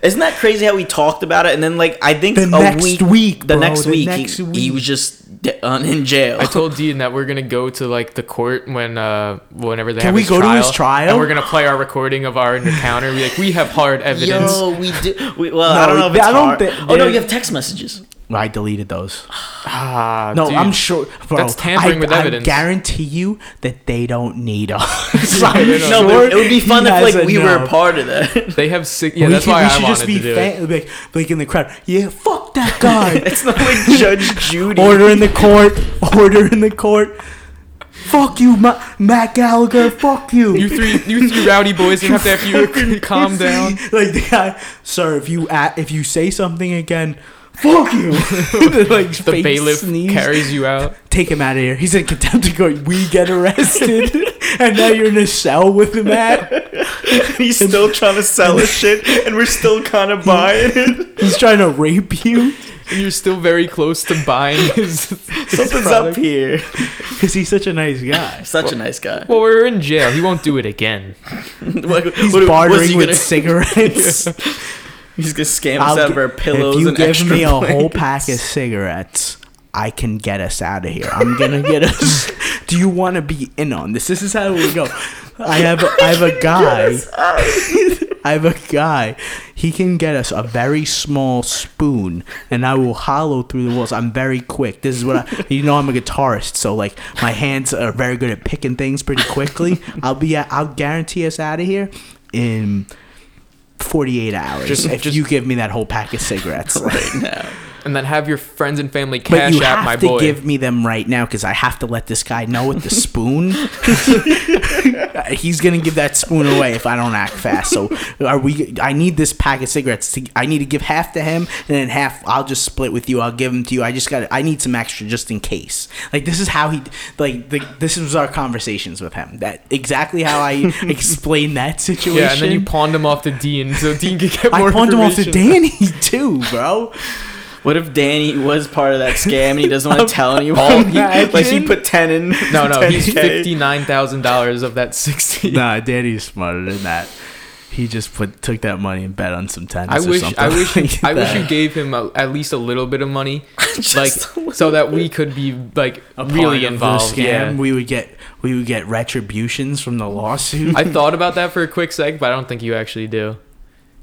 Isn't that crazy how we talked about it and then like I think The a next week, week, the bro, next the week, next he, he week. was just de- on in jail. I told Dean that we're gonna go to like the court when uh whenever they Can have we his go to trial, his trial? and we're gonna play our recording of our encounter. Be like, we have hard evidence. Yo, we did. We, well, No, I don't know if it's I don't hard. thi- oh no, there- you have text messages. I deleted those. Ah, No, dude. I'm sure. Bro, That's tampering I, with I evidence. guarantee you that they don't need us. Yeah, don't. No, sure it would be fun if like we were a part of that. They have six. Yeah, we that's could- why we I should wanted just be to do fa- it. like, like in the crowd. Yeah, fuck that guy. it's not like Judge Judy. Order in the court. Order in the court. Fuck you, Ma- Matt Gallagher. Fuck you. You three, you three rowdy boys, you have to have you calm down. like the guy, sir. If you at, if you say something again, fuck you. like The bailiff sneeze. carries you out. Take him out of here. He's in contempt of court. We get arrested, and now you're in a cell with him at. He's still trying to sell us shit, and we're still kind of buying it. He's trying to rape you And you're still very close to buying his. his Something's product. up here. because he's such a nice guy. Such a nice guy. Well, we're in jail. He won't do it again. What- He's what- bartering he with gonna- cigarettes. He's gonna scam I'll us out gi- of our pillows if you and give me a whole pack of cigarettes, I can get us out of here. I'm gonna get us. Do you want to be in on this? This is how we go. I have a, I have a guy. I have a guy. He can get us a very small spoon, and I will hollow through the walls. I'm very quick. This is what I. You know, I'm a guitarist, so like my hands are very good at picking things pretty quickly. I'll be. I'll guarantee us out of here in. 48 hours Just- if just- you give me that whole pack of cigarettes right now. And then have your friends and family cash but you out have my to boy. give me them right now because I have to let this guy know with the spoon. He's gonna give that spoon away if I don't act fast. So are we? I need this pack of cigarettes. To, I need to give half to him and then half. I'll just split with you. I'll give them to you. I just got. I need some extra just in case. Like this is how he. Like the, this was our conversations with him. That exactly how I explained that situation. yeah, and then you pawned him off to Dean, so Dean could get more I pawned him off to. Danny too, bro. What if Danny was part of that scam and he doesn't want to tell anyone? All- He- like he put ten in. No, no, he's 10K. fifty nine thousand dollars of that sixty. Nah, Danny's smarter than that. He just put took that money and bet on some tennis. I or wish, something I wish, like I wish you gave him a, at least a little bit of money, like so that we could be like A part really of the involved. scam. Yeah. We would get we would get retributions from the lawsuit. I thought about that for a quick sec, but I don't think you actually do.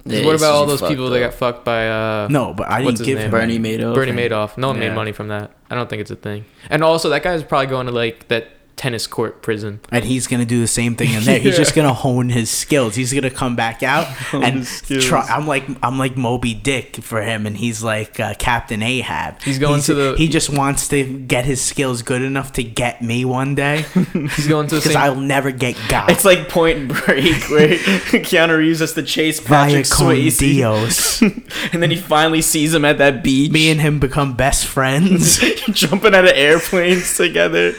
'Cause Yeah, what about all those people fucked that got fucked by uh no, but I What's didn't give name? him Bernie any. Madoff. Bernie Madoff? No one Yeah. made money from that. I don't think it's a thing. And also, that guy's probably going to like that tennis court prison. and he's gonna do the same thing in there. He's just gonna hone his skills. He's gonna come back out and try. I'm like I'm like Moby Dick for him, and he's like uh, Captain Ahab. He's going to the- He just wants to get his skills good enough to get me one day He's going to because. I'll never get got. It's like Point Break where Keanu Reeves has to chase Patrick con Swayze, Dios. and then he finally sees him at that beach. Me and him become best friends, jumping out of airplanes together.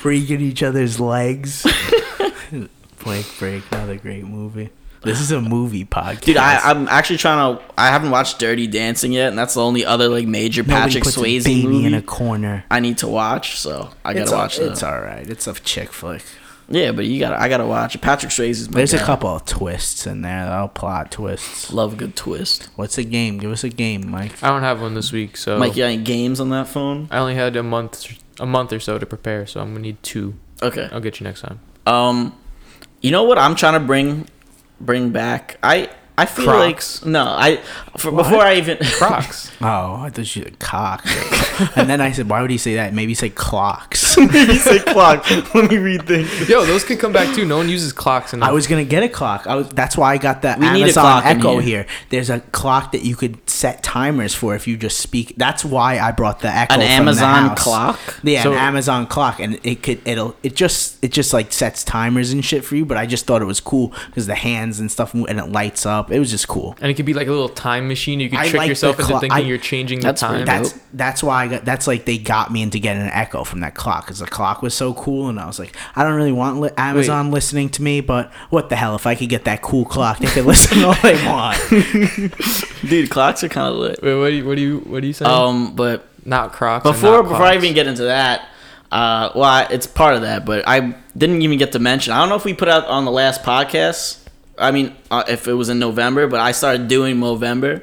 Freaking each other's legs. Blank Break, another great movie. This is a movie podcast. Dude, I, I'm actually trying to. I haven't watched Dirty Dancing yet, and that's the only other like major Nobody Patrick puts a Swayze baby movie in a corner. I need to watch. So I gotta it's watch a, that. It's all right. It's a chick flick. yeah, but you gotta. I gotta watch it. Patrick Swayze is my There's a couple of twists in there. Though, plot twists. Love a good twist. What's a game? Give us a game, Mike. I don't have one this week, so Mike, you got any games on that phone? I only had a month, a month or so to prepare. So I'm gonna need two. Okay. I'll get you next time. Um, you know what I'm trying to bring bring back? I I feel Crocs. like no. I for, before I even Crocs. Oh, I thought you said cock. and then I said, why would he say that? Maybe say clocks. he said clock. Let me rethink. Yo, those could come back too. No one uses clocks enough. I was gonna get a clock. I was, that's why I got that We need a Amazon clock Echo here. here. There's a clock that you could set timers for if you just speak. That's why I brought the Echo. An from the Amazon house. clock. Yeah, So- an Amazon clock, and it could it'll it just it just like sets timers and shit for you. But I just thought it was cool because the hands and stuff and it lights up. It was just cool. and it could be like a little time machine. You could I trick like yourself the into thinking I- you're changing That's the time. pretty That's that's why I got. That's like they got me into getting an Echo from that clock because the clock was so cool, and I was like, I don't really want li- Amazon listening to me, but what the hell? If I could get that cool clock, they could listen all they want. Dude, clocks are kind of lit. Wait, what do you what do you what do you say? Um, but not Crocs. before not before I even get into that, uh, well, I, it's part of that, but I didn't even get to mention. I don't know if we put out on the last podcast. I mean, uh, if it was in November, but I started doing Movember,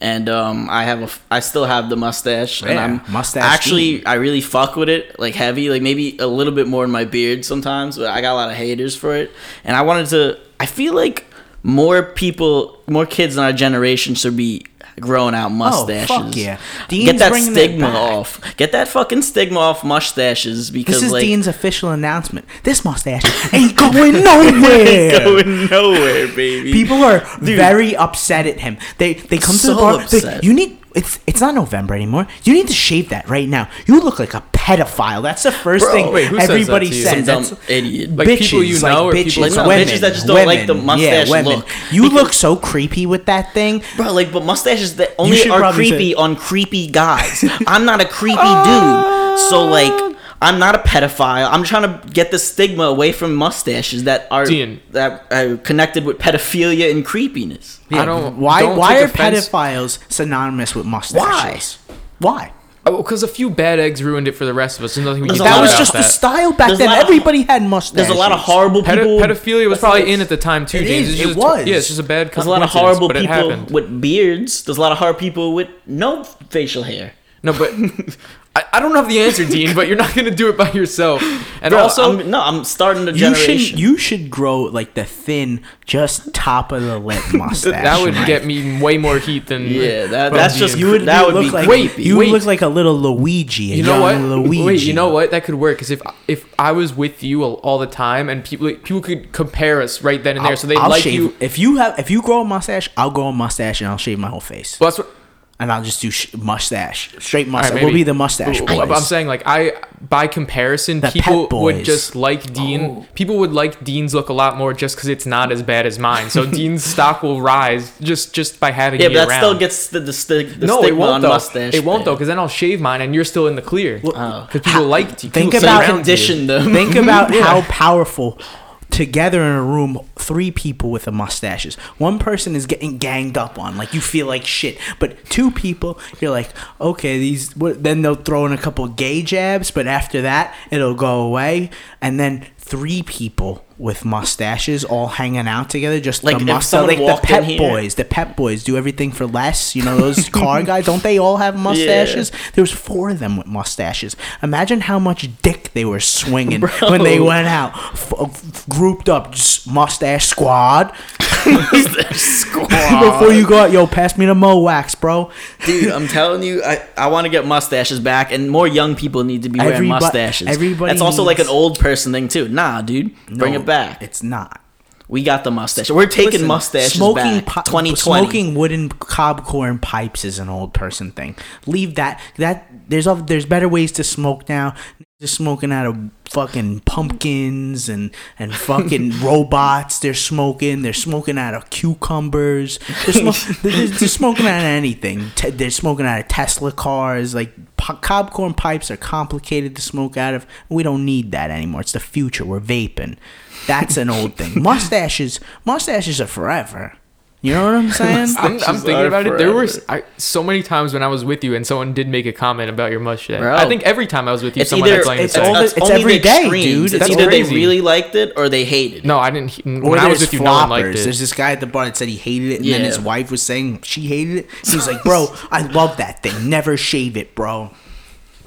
and um, I have a, I still have the mustache, and Yeah, I'm mustache Actually. I really fuck with it, like heavy, like maybe a little bit more in my beard sometimes, but I got a lot of haters for it, and I wanted to. I feel like more people, more kids in our generation should be growing out mustaches. Oh, fuck yeah. Get that stigma off. Get that fucking stigma off mustaches because This is like Dean's official announcement. This mustache ain't going nowhere. ain't going nowhere, baby. People are very upset at him. They they come to the bar. they- you need it's it's not November anymore. You need to shave that right now. You look like a pedophile. That's the first Bro, thing wait, who says everybody to you? says. Some dumb idiot. Like bitches, people you like know or bitches, people- Like, no, women, bitches that just don't like the women. mustache yeah, women. look. You Because- look so creepy with that thing. Bro, like, but mustaches that only are creepy say- on creepy guys. I'm not a creepy ah. dude, so like, I'm not a pedophile. I'm trying to get the stigma away from mustaches that are Dean. that are connected with pedophilia and creepiness. I don't- Why don't why are offense- pedophiles synonymous with mustaches? Why? Why? Oh, because a few bad eggs ruined it for the rest of us. There's nothing we There's can a do lot That was of- about just the style back There's then. lot of- Everybody had mustaches. There's a lot of horrible Pedi- people. pedophilia was probably in at the time too, It James. is, It's it just- was. Yeah, it's just a bad. There's a lot of horrible but it people happened. with beards. There's a lot of horrible people with no facial hair. No, but I, I don't have the answer, Dean. But you're not gonna do it by yourself. And Bro, also, I'm, no, I'm starting the You generation. should you should grow like the thin, just top of the lip mustache. that would Mike. get me way more heat than yeah, that, that's Dean. just You would that would look be like creepy. you Wait. look like a little Luigi. A You know what? Luigi. Wait, you know what? That could work. Because if if I was with you all, all the time, and people people could compare us right then and there, I'll, so they like shave. you. If you have if you grow a mustache, I'll grow a mustache and I'll shave my whole face. Well, that's what. And I'll just do sh- mustache, straight mustache. right, we'll maybe. be the mustache But- but boys. I'm saying like I by comparison, The people would just like oh. Dean. Oh. People would like Dean's look a lot more just because it's not as bad as mine. So Dean's stock will rise just just by having yeah, me but that around. still gets the the, sti- the no, stigma it won't on though. mustache. It won't though, because then I'll shave mine and you're still in the clear. Oh. Because people like to think about- surround you. condition them. Think about how powerful together in a room three people with the mustaches. One person is getting ganged up on like you feel like shit. But two people you're like okay these what, then they'll throw in a couple gay jabs but after that it'll go away. And then three people with mustaches all hanging out together just Like, the mustache like the Pep Boys. The Pep Boys do everything for less you know those car guys don't they all have mustaches? There was four of them with mustaches. Imagine how much dick they were swinging when they went out. F- f- grouped up just mustache squad. Squad. before you go out yo pass me the mo wax bro. Dude, I'm telling you, I, I want to get mustaches back, and more young people need to be wearing Everybo- mustaches. everybody That's also like an old person thing too. Nah, dude, bring No, it back. it's not We got the mustache. We're taking Listen, mustaches smoking back. pi- 2020. Smoking wooden cob corn pipes is an old person thing. Leave that. That there's there's better ways to smoke now. Just smoking out of fucking pumpkins and and fucking robots. They're smoking. They're smoking out of cucumbers. They're, smo- they're, they're smoking out of anything. Te- they're smoking out of Tesla cars. Like po- cob corn pipes are complicated to smoke out of. We don't need that anymore. It's the future. We're vaping. That's an old thing. Mustaches, mustaches are forever. You know what I'm saying? I'm, I'm thinking are about it. There were. I, so many times when I was with you and someone did make a comment about your mustache. Bro. I think every time I was with you, It's someone either had something to it's say. all the- it's it's only the day, extremes. dude. It's That's either crazy. they really liked it or they hated it. no, I didn't. Or When I was there's with you, no one liked floppers. it. There's this guy at the bar that said he hated it, and then his wife was saying she hated it. He was like, "Bro, I love that thing. Never shave it, bro."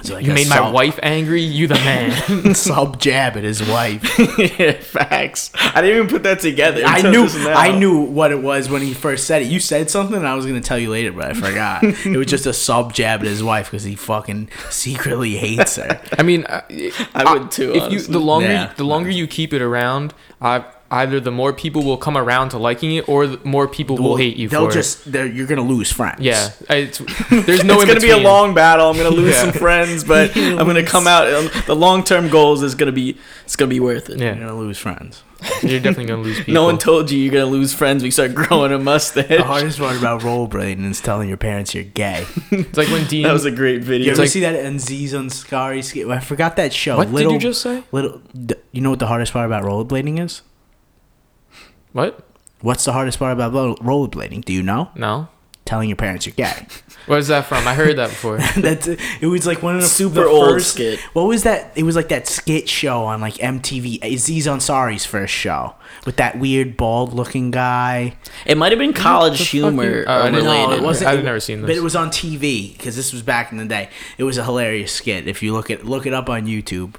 Like you made my wife angry. You the man. sub jab at his wife. yeah, Facts. I didn't even put that together. I knew. I knew what it was when he first said it. You said something, and I was gonna tell you later, but I forgot. it was just a sub jab at his wife because he fucking secretly hates her. I mean, uh, I would too, If you the longer Yeah. the longer you keep it around, uh, either the more people will come around to liking it, or the more people will hate you They'll for just they're, you're gonna lose friends. Yeah, it's, there's no. it's gonna be a long battle. I'm gonna lose Yeah. some friends, but I'm gonna come out. Um, the long term goals is gonna be it's gonna be worth it. Yeah, you're gonna lose friends. you're definitely gonna lose people. No one told you you're gonna lose friends. when you start growing a mustache. The hardest part about rollerblading is telling your parents you're gay. it's like when Dean. that was a great You video. ever like- see that Aziz Ansari skit? I forgot that show. what little, did you just say? Little, you know what the hardest part about rollerblading is? What? What's the hardest part about rollerblading? Do you know? No. telling your parents you're gay. Where's that from? I heard that before. That's it was like one of the Super the old first- skit. What was that? It was like that skit show on like MTV. Aziz Ansari's first show with that weird bald looking guy. It might have been college humor you- I uh, didn't- related. No, it wasn't- I've never seen this, But it was on TV because this was back in the day. It was a hilarious skit. If you look it look it up on YouTube.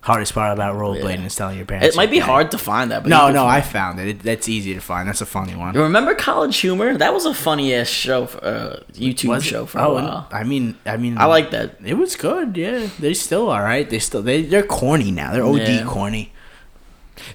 Hardest part about rollerblading Yeah. is telling your parents. It might be gay. hard to find that. But No, no, I found it. it. That's easy to find. That's a funny one. You remember College Humor? That was a funny ass show, for, uh, YouTube Was show for a oh, while. I mean, I mean, I like that. It was good. Yeah, they still all right. They still they they're corny now. They're OD Yeah. corny.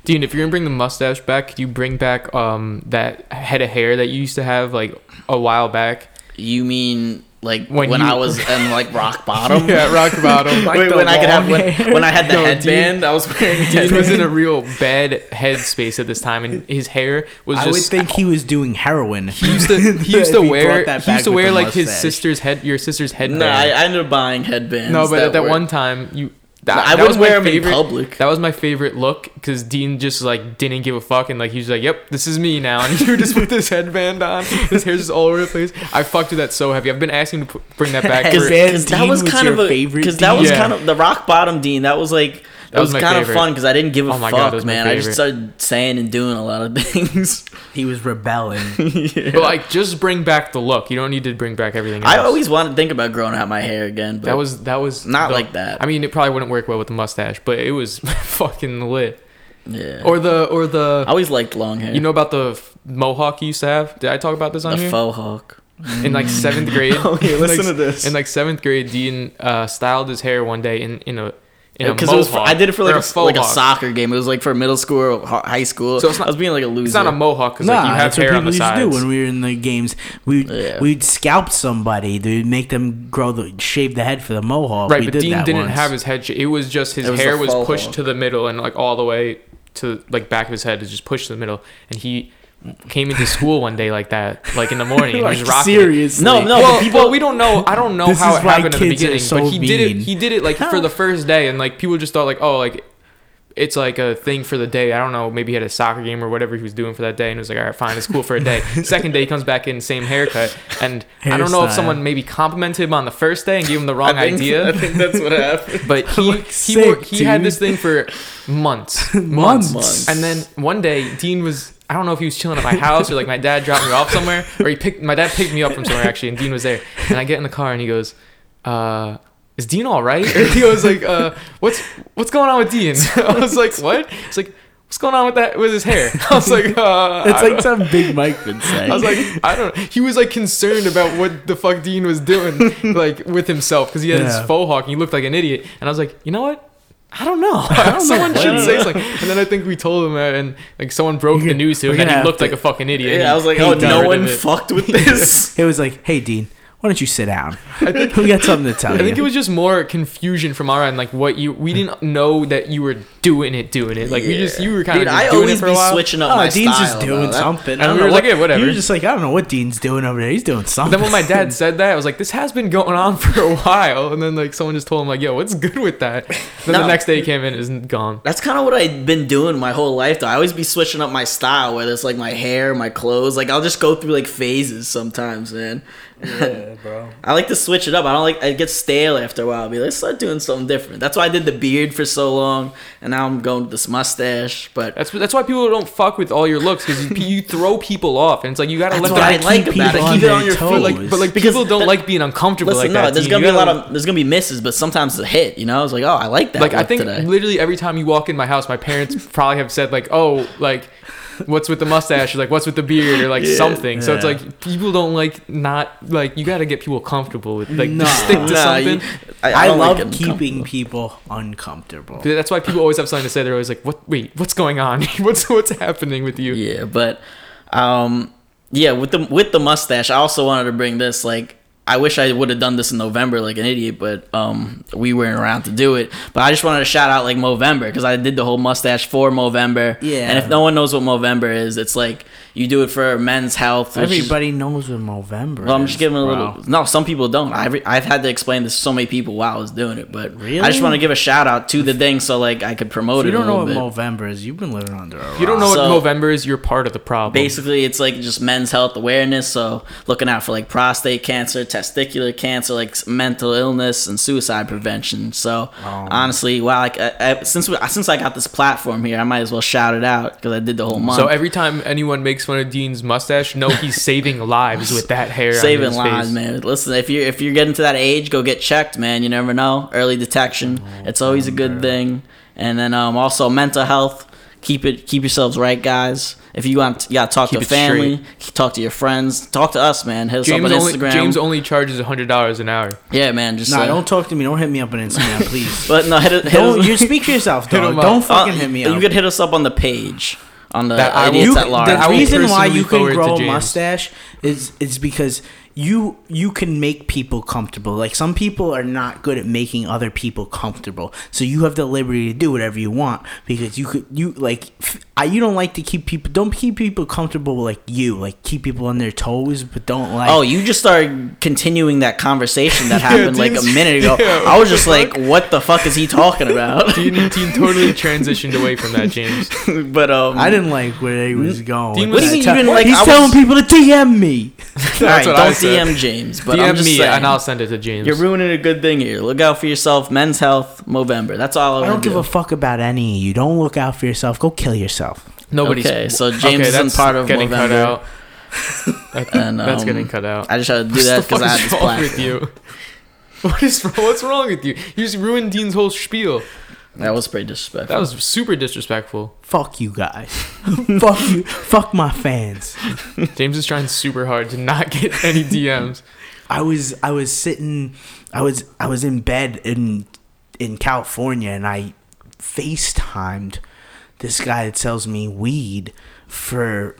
Dean, if you're gonna bring the mustache back, could you bring back um that head of hair that you used to have like a while back? You mean like When when, you- I was in like rock bottom? yeah, rock bottom. Like Wait, when I could have when, when I had the No, headband, I was wearing a Dean was in a real bad headspace at this time, and his hair was I just. would think he was doing heroin. he used to he used to wear that he used to wear the like his sister's head your sister's headband. No, I, I ended up buying headbands. no, but at that were- one time you. That, I that wouldn't was my wear 'em in favorite- public. That was my favorite look because Dean just like didn't give a fuck and like he was like, "Yep, this is me now," and he would just put this headband on. His hair's just all over the place. I fucked with that so heavy. I've been asking to put, bring that back. Because for, they- Because that was was kind your of a favorite because that was Yeah. kind of the rock bottom Dean. That was like that, That was, was kind favorite. of fun because I didn't give a Oh my fuck, God, that was my man. I just started saying and doing a lot of things. he was rebelling. but like, just bring back the look. You don't need to bring back everything. Else. I always wanted to think about growing out my hair again, but that was that was Not the- like that. I mean, it probably wouldn't work well with the mustache, but it was fucking lit. yeah. Or the or the I always liked long hair. you know about the f- mohawk you used to have? Did I talk about this on the here? faux hawk. in like seventh grade. okay, yeah, in, listen like, to this. In like seventh grade, Dean uh, styled his hair one day in in in a Because it was for, I did it for like or a, like a soccer game. It was like for middle school or high school. So it's not- I was being like a loser. It's not a mohawk because nah, like you have that's what hair on people the used to sides. do when we were in the games. We'd Yeah. we'd scalp somebody. They'd make them grow the shave the head for the mohawk. right, we but did Dean that didn't once. have his head. Sh- it was just his was hair was pushed hawk. to the middle and like all the way to like back of his head is just pushed to the middle, and he came into school one day like that, like in the morning, and he like was rocking. it. seriously. No, no, well, people. well, we don't know. I don't know how how is it happened at the beginning, so but he did it. He did it like for the first day, and like people just thought like, oh, like it's like a thing for the day. I don't know. Maybe he had a soccer game or whatever he was doing for that day, and it was like, all right, fine, it's cool for a day. Second day, he comes back in same haircut, and I don't know if someone maybe complimented him on the first day and gave him the wrong I think, idea. I think that's what happened. But he Look he, sick, wore, he had this thing for months, Months. Months. and then one day Dean was I don't know if he was chilling at my house or like my dad dropped me off somewhere or he picked my dad picked me up from somewhere actually and Dean was there and I get in the car and he goes, uh, "Is Dean all right?" Or he was like, uh, "What's what's going on with Dean?" I was like, "What?" It's like. What's going on with that with his hair? I was like, uh, It's like some big Mike would say. I was like, I don't. He was like concerned about what the fuck Dean was doing, like with himself, because he had Yeah. his faux hawk and he looked like an idiot. And I was like, you know what? I don't know. I don't someone know. should say something. And then I think we told him that, and like someone broke the news to him and he looked to- like a fucking idiot. yeah, I was like, He oh, got no one fucked with this. it was like, hey Dean, why don't you sit down? we got something to tell I you. I think it was just more confusion from our end, like what you. We didn't know that you were doing it, doing it. Like we just you were kind Dude, of I doing always it for be a while. switching up Oh, my Dean's style. just doing though. Something. I and don't we know were what, like, yeah, whatever. You were just like, I don't know what Dean's doing over there. He's doing something. Then when my dad said that, I was like, "This has been going on for a while." And then like someone just told him like, "Yo, what's good with that?" Then the next day he came in, and it's gone. That's kind of what I've been doing my whole life, though. I always be switching up my style, whether it's like my hair, my clothes. Like I'll just go through like phases sometimes, man. Yeah, bro. I like to switch it up. I don't like it gets stale after a while. I'll be like, let's start doing something different. That's why I did the beard for so long, and now I'm going with this mustache. But That's that's why people don't fuck with all your looks because you, you throw people off, and it's like you gotta that's let what them. I like keep about it. people Keep on it on your toes. feet. Like, but like Because people don't that- like being uncomfortable Listen, like that. no, there's gonna You be a lot of there's gonna be misses, but sometimes it's a hit. You know, it's like, oh, I like that. like I think today. literally every time you walk in my house, my parents probably have said like, "Oh, like." What's with the mustache? Or like, what's with the beard? Or like Yeah. something. So it's like people don't like not like you got to get people comfortable with like No. just stick to Nah, something. you- I, I, I don't like love keeping people uncomfortable. That's why people always have something to say. They're always like, "What? Wait, what's going on? what's what's happening with you?" Yeah, but um, yeah, with the with the mustache, I also wanted to bring this. Like, I wish I would have done this in Movember like an idiot, but um, we weren't around to do it. But I just wanted to shout out like Movember because I did the whole mustache for Movember. Yeah. And if no one knows what Movember is, it's like you do it for men's health. which is- Everybody knows what Movember. well, I'm just giving a bro. little. No, some people don't. I've, I've had to explain this to so many people while I was doing it, but really? I just want to give a shout out to the thing so like I could promote If it. you don't know what bit. Movember is, you've been living under a If you don't know So- what November is, you're part of the problem. Basically, it's like just men's health awareness. So looking out for like prostate cancer, testicular cancer, like mental illness and suicide prevention. So honestly, wow, like I, I, since we, since I got this platform here, I might as well shout it out because I did the whole month. So every time anyone makes fun of Dean's mustache, no, he's saving lives with that hair. saving lives, face. man. Listen, if you're if you're getting to that age, go get checked, man. You never know. Early detection, it's always a good thing. And then um, also mental health. Keep it keep yourselves right, guys. If you want, you gotta talk Keep to it family, talk to your friends, talk to us, man. Hit us James up on only Instagram. James only charges hundred dollars an hour. yeah, man. Just Nah, uh, don't talk to me. Don't hit me up on Instagram, please. But no, hit, hit don't us- you speak for yourself, Hit dog. 'em up. Don't uh, fucking hit me You up. could hit us up on the page on the That I will- idiots at large. that I the reason why you can grow a mustache is is because you you can make people comfortable. Like some people are not good at making other people comfortable. So you have the liberty to do whatever you want because you could you like f- I, you don't like to keep people don't keep people comfortable like you like keep people on their toes but don't like Oh, you just started continuing that conversation that happened like a minute ago. Yeah, I was just like, what the fuck is he talking about? Dean, Dean totally transitioned away from that, James. but um, I didn't like where he was going. Dean was- What do you mean you didn't like- He's I telling was- people to DM me. That's Alright, what I don't said. DM James, but I'm just me saying, and I'll send it to James. you're ruining a good thing here. Look out for yourself. Men's health, Movember. That's all I, do. I don't give to a fuck about any of you. Don't look out for yourself. Go kill yourself. Nobody's Okay, so James isn't part of getting cut out. That- And, that's um, getting cut out. I just had to do What that because I is had this wrong with you? What is what's wrong with you? You just ruined Dean's whole spiel. That was pretty disrespectful. That was super disrespectful. Fuck you guys. fuck you. Fuck my fans. James is trying super hard to not get any DMs. I was I was sitting I was I was in bed in in California and I FaceTimed this guy that sells me weed for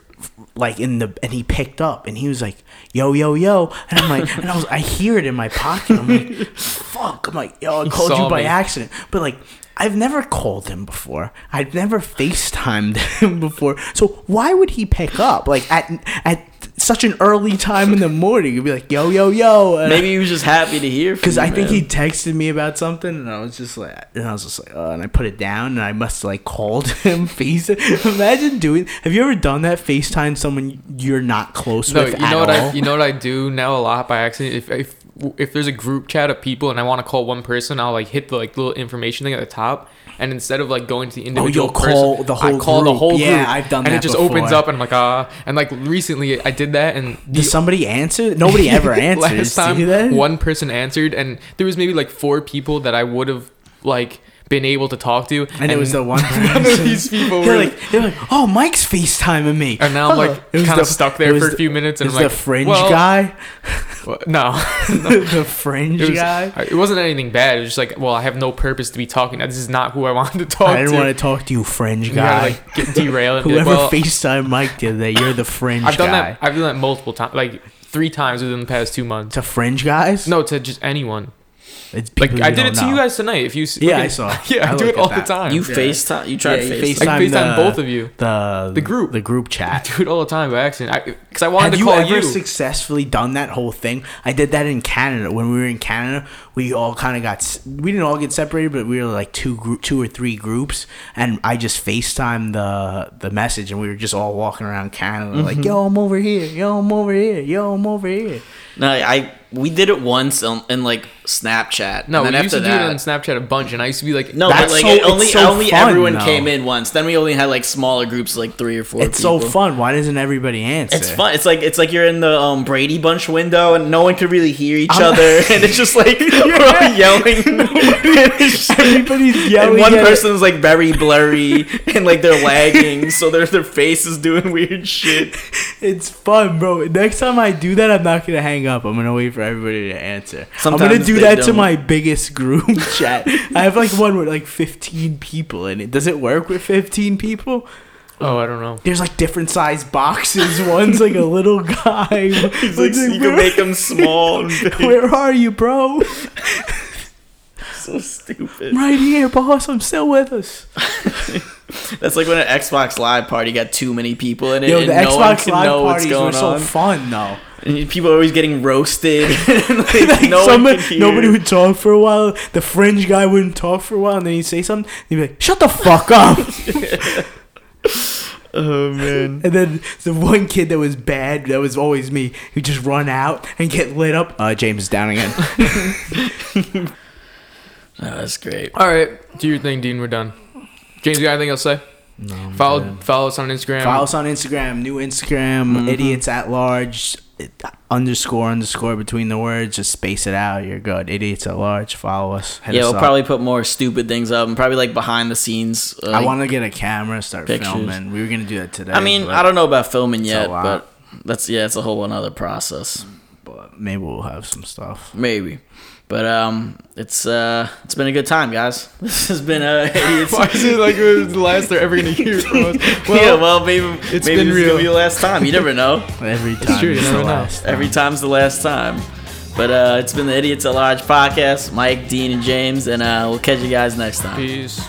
like in the and he picked up and he was like yo yo yo and I'm like and I was I hear it in my pocket I'm like fuck I'm like yo I called you by me. accident but like I've never called him before. I've never FaceTimed him before. So why would he pick up like at at such an early time in the morning? He'd be like, "Yo, yo, yo." and Maybe he was just happy to hear from because I think man. he texted me about something, and I was just like, and I was just like, oh, and I put it down, and I must have like called him. Face. Imagine doing. Have you ever done that? FaceTime someone you're not close No, with you at know what all. I you know what I do now a lot by accident. If if if there's a group chat of people and I want to call one person, I'll like hit the like little information thing at the top, and instead of like going to the individual Oh, you'll call person, the I whole call the group. whole group. Yeah, I've done and that And it just before. opens up, and I'm like ah, and like recently I did that, and the Does somebody answer? Nobody ever answers. last time Do you that? one person answered, and there was maybe like four people that I would have like been able to talk to, and it was the one none of these people were like, they're like, oh, Mike's FaceTiming me. And now I'm Oh. like It kind of stuck there for a the- few minutes, and I'm like, the fringe well, guy? No, the fringe it was, guy? It wasn't anything bad. It was just like, well, I have no purpose to be talking. This is not who I wanted to talk to. I didn't to. want to talk to you, fringe guy. You gotta, like get derailed. and like, Whoever well, FaceTime Mike did that, you're the fringe I've done guy. that. I've done that multiple times, like three times within the past two months. To fringe guys? No, to just anyone. It's Like people I did don't it to you guys tonight. If you s- Yeah, look I saw. Yeah, I, I do it all at the time. You Yeah. FaceTime. You try Yeah, to you FaceTime. I FaceTime FaceTime the- both of you. The The group. The group I chat. do it all the time by accident. Because I, wanted Have to you call ever you. successfully done that whole thing? I did that in Canada. When we were in Canada, we all kind of got. We didn't all get separated, but we were like two group, two or three groups, and I just FaceTime the the message, and we were just all walking around Canada, Mm-hmm. like, "Yo, I'm over here. Yo, I'm over here. Yo, I'm over here." No, I we did it once on, in like Snapchat. no, we used to do that, it on Snapchat a bunch, and I used to be like, No, That's but like so- it only so only fun, everyone though. came in once. Then we only had like smaller groups, like three or four. It's so fun. Why doesn't everybody answer? It's fun. It's like it's like you're in the um, Brady Bunch window and no one could really hear each I'm- other, and it's just like we're all yelling. Everybody's yelling. and one person's like very blurry and like they're lagging, so their their face is doing weird shit. It's fun, bro. Next time I do that, I'm not gonna hang up. I'm gonna wait for everybody to answer. I'm gonna do that to don't. my biggest group chat. I have like one with like 15 people in it. Does it work with 15 people? Oh, I don't know. There's like different size boxes. One's like a little guy. He's like, you can make them small. And. Where are you, bro? so stupid. Right here, boss. I'm still with us. That's like when an Xbox Live party got too many people in it, Yo, and the no one Xbox can Live know what's parties were so on. fun, though. And people are always getting roasted. like, like no somebody, nobody would talk for a while. The fringe guy wouldn't talk for a while, and then he'd say something. He'd be like, "Shut the fuck up!" Oh man. and then the one kid that was bad, that was always me, who'd just run out and get lit up. Uh, James is down again. Oh, that's great. All right, do your thing, Dean. We're done. James, you got anything else to say? no, Follow follow us on Instagram. Follow us on Instagram, new Instagram, Mhm. idiots at large, it- underscore underscore between the words. Just space it out. You're good. Idiots at large. Follow us. Yeah, us we'll up. probably put more stupid things up, and probably like behind the scenes. uh, I want to get a camera, start pictures. filming. We were gonna do that today. I mean, I don't know about filming yet, but that's yeah, it's a whole another process. but maybe we'll have some stuff. Maybe. But um, it's uh, it's been a good time, guys. This has been a. Why is it like it the last they're ever gonna hear from us? yeah, well, maybe it's maybe been this is real. gonna be the last time. You never know. Every time. true, you the never know. last Every time's the last time. But uh, it's been the Idiots at Large podcast. Mike, Dean, and James, and uh, we'll catch you guys next time. Peace.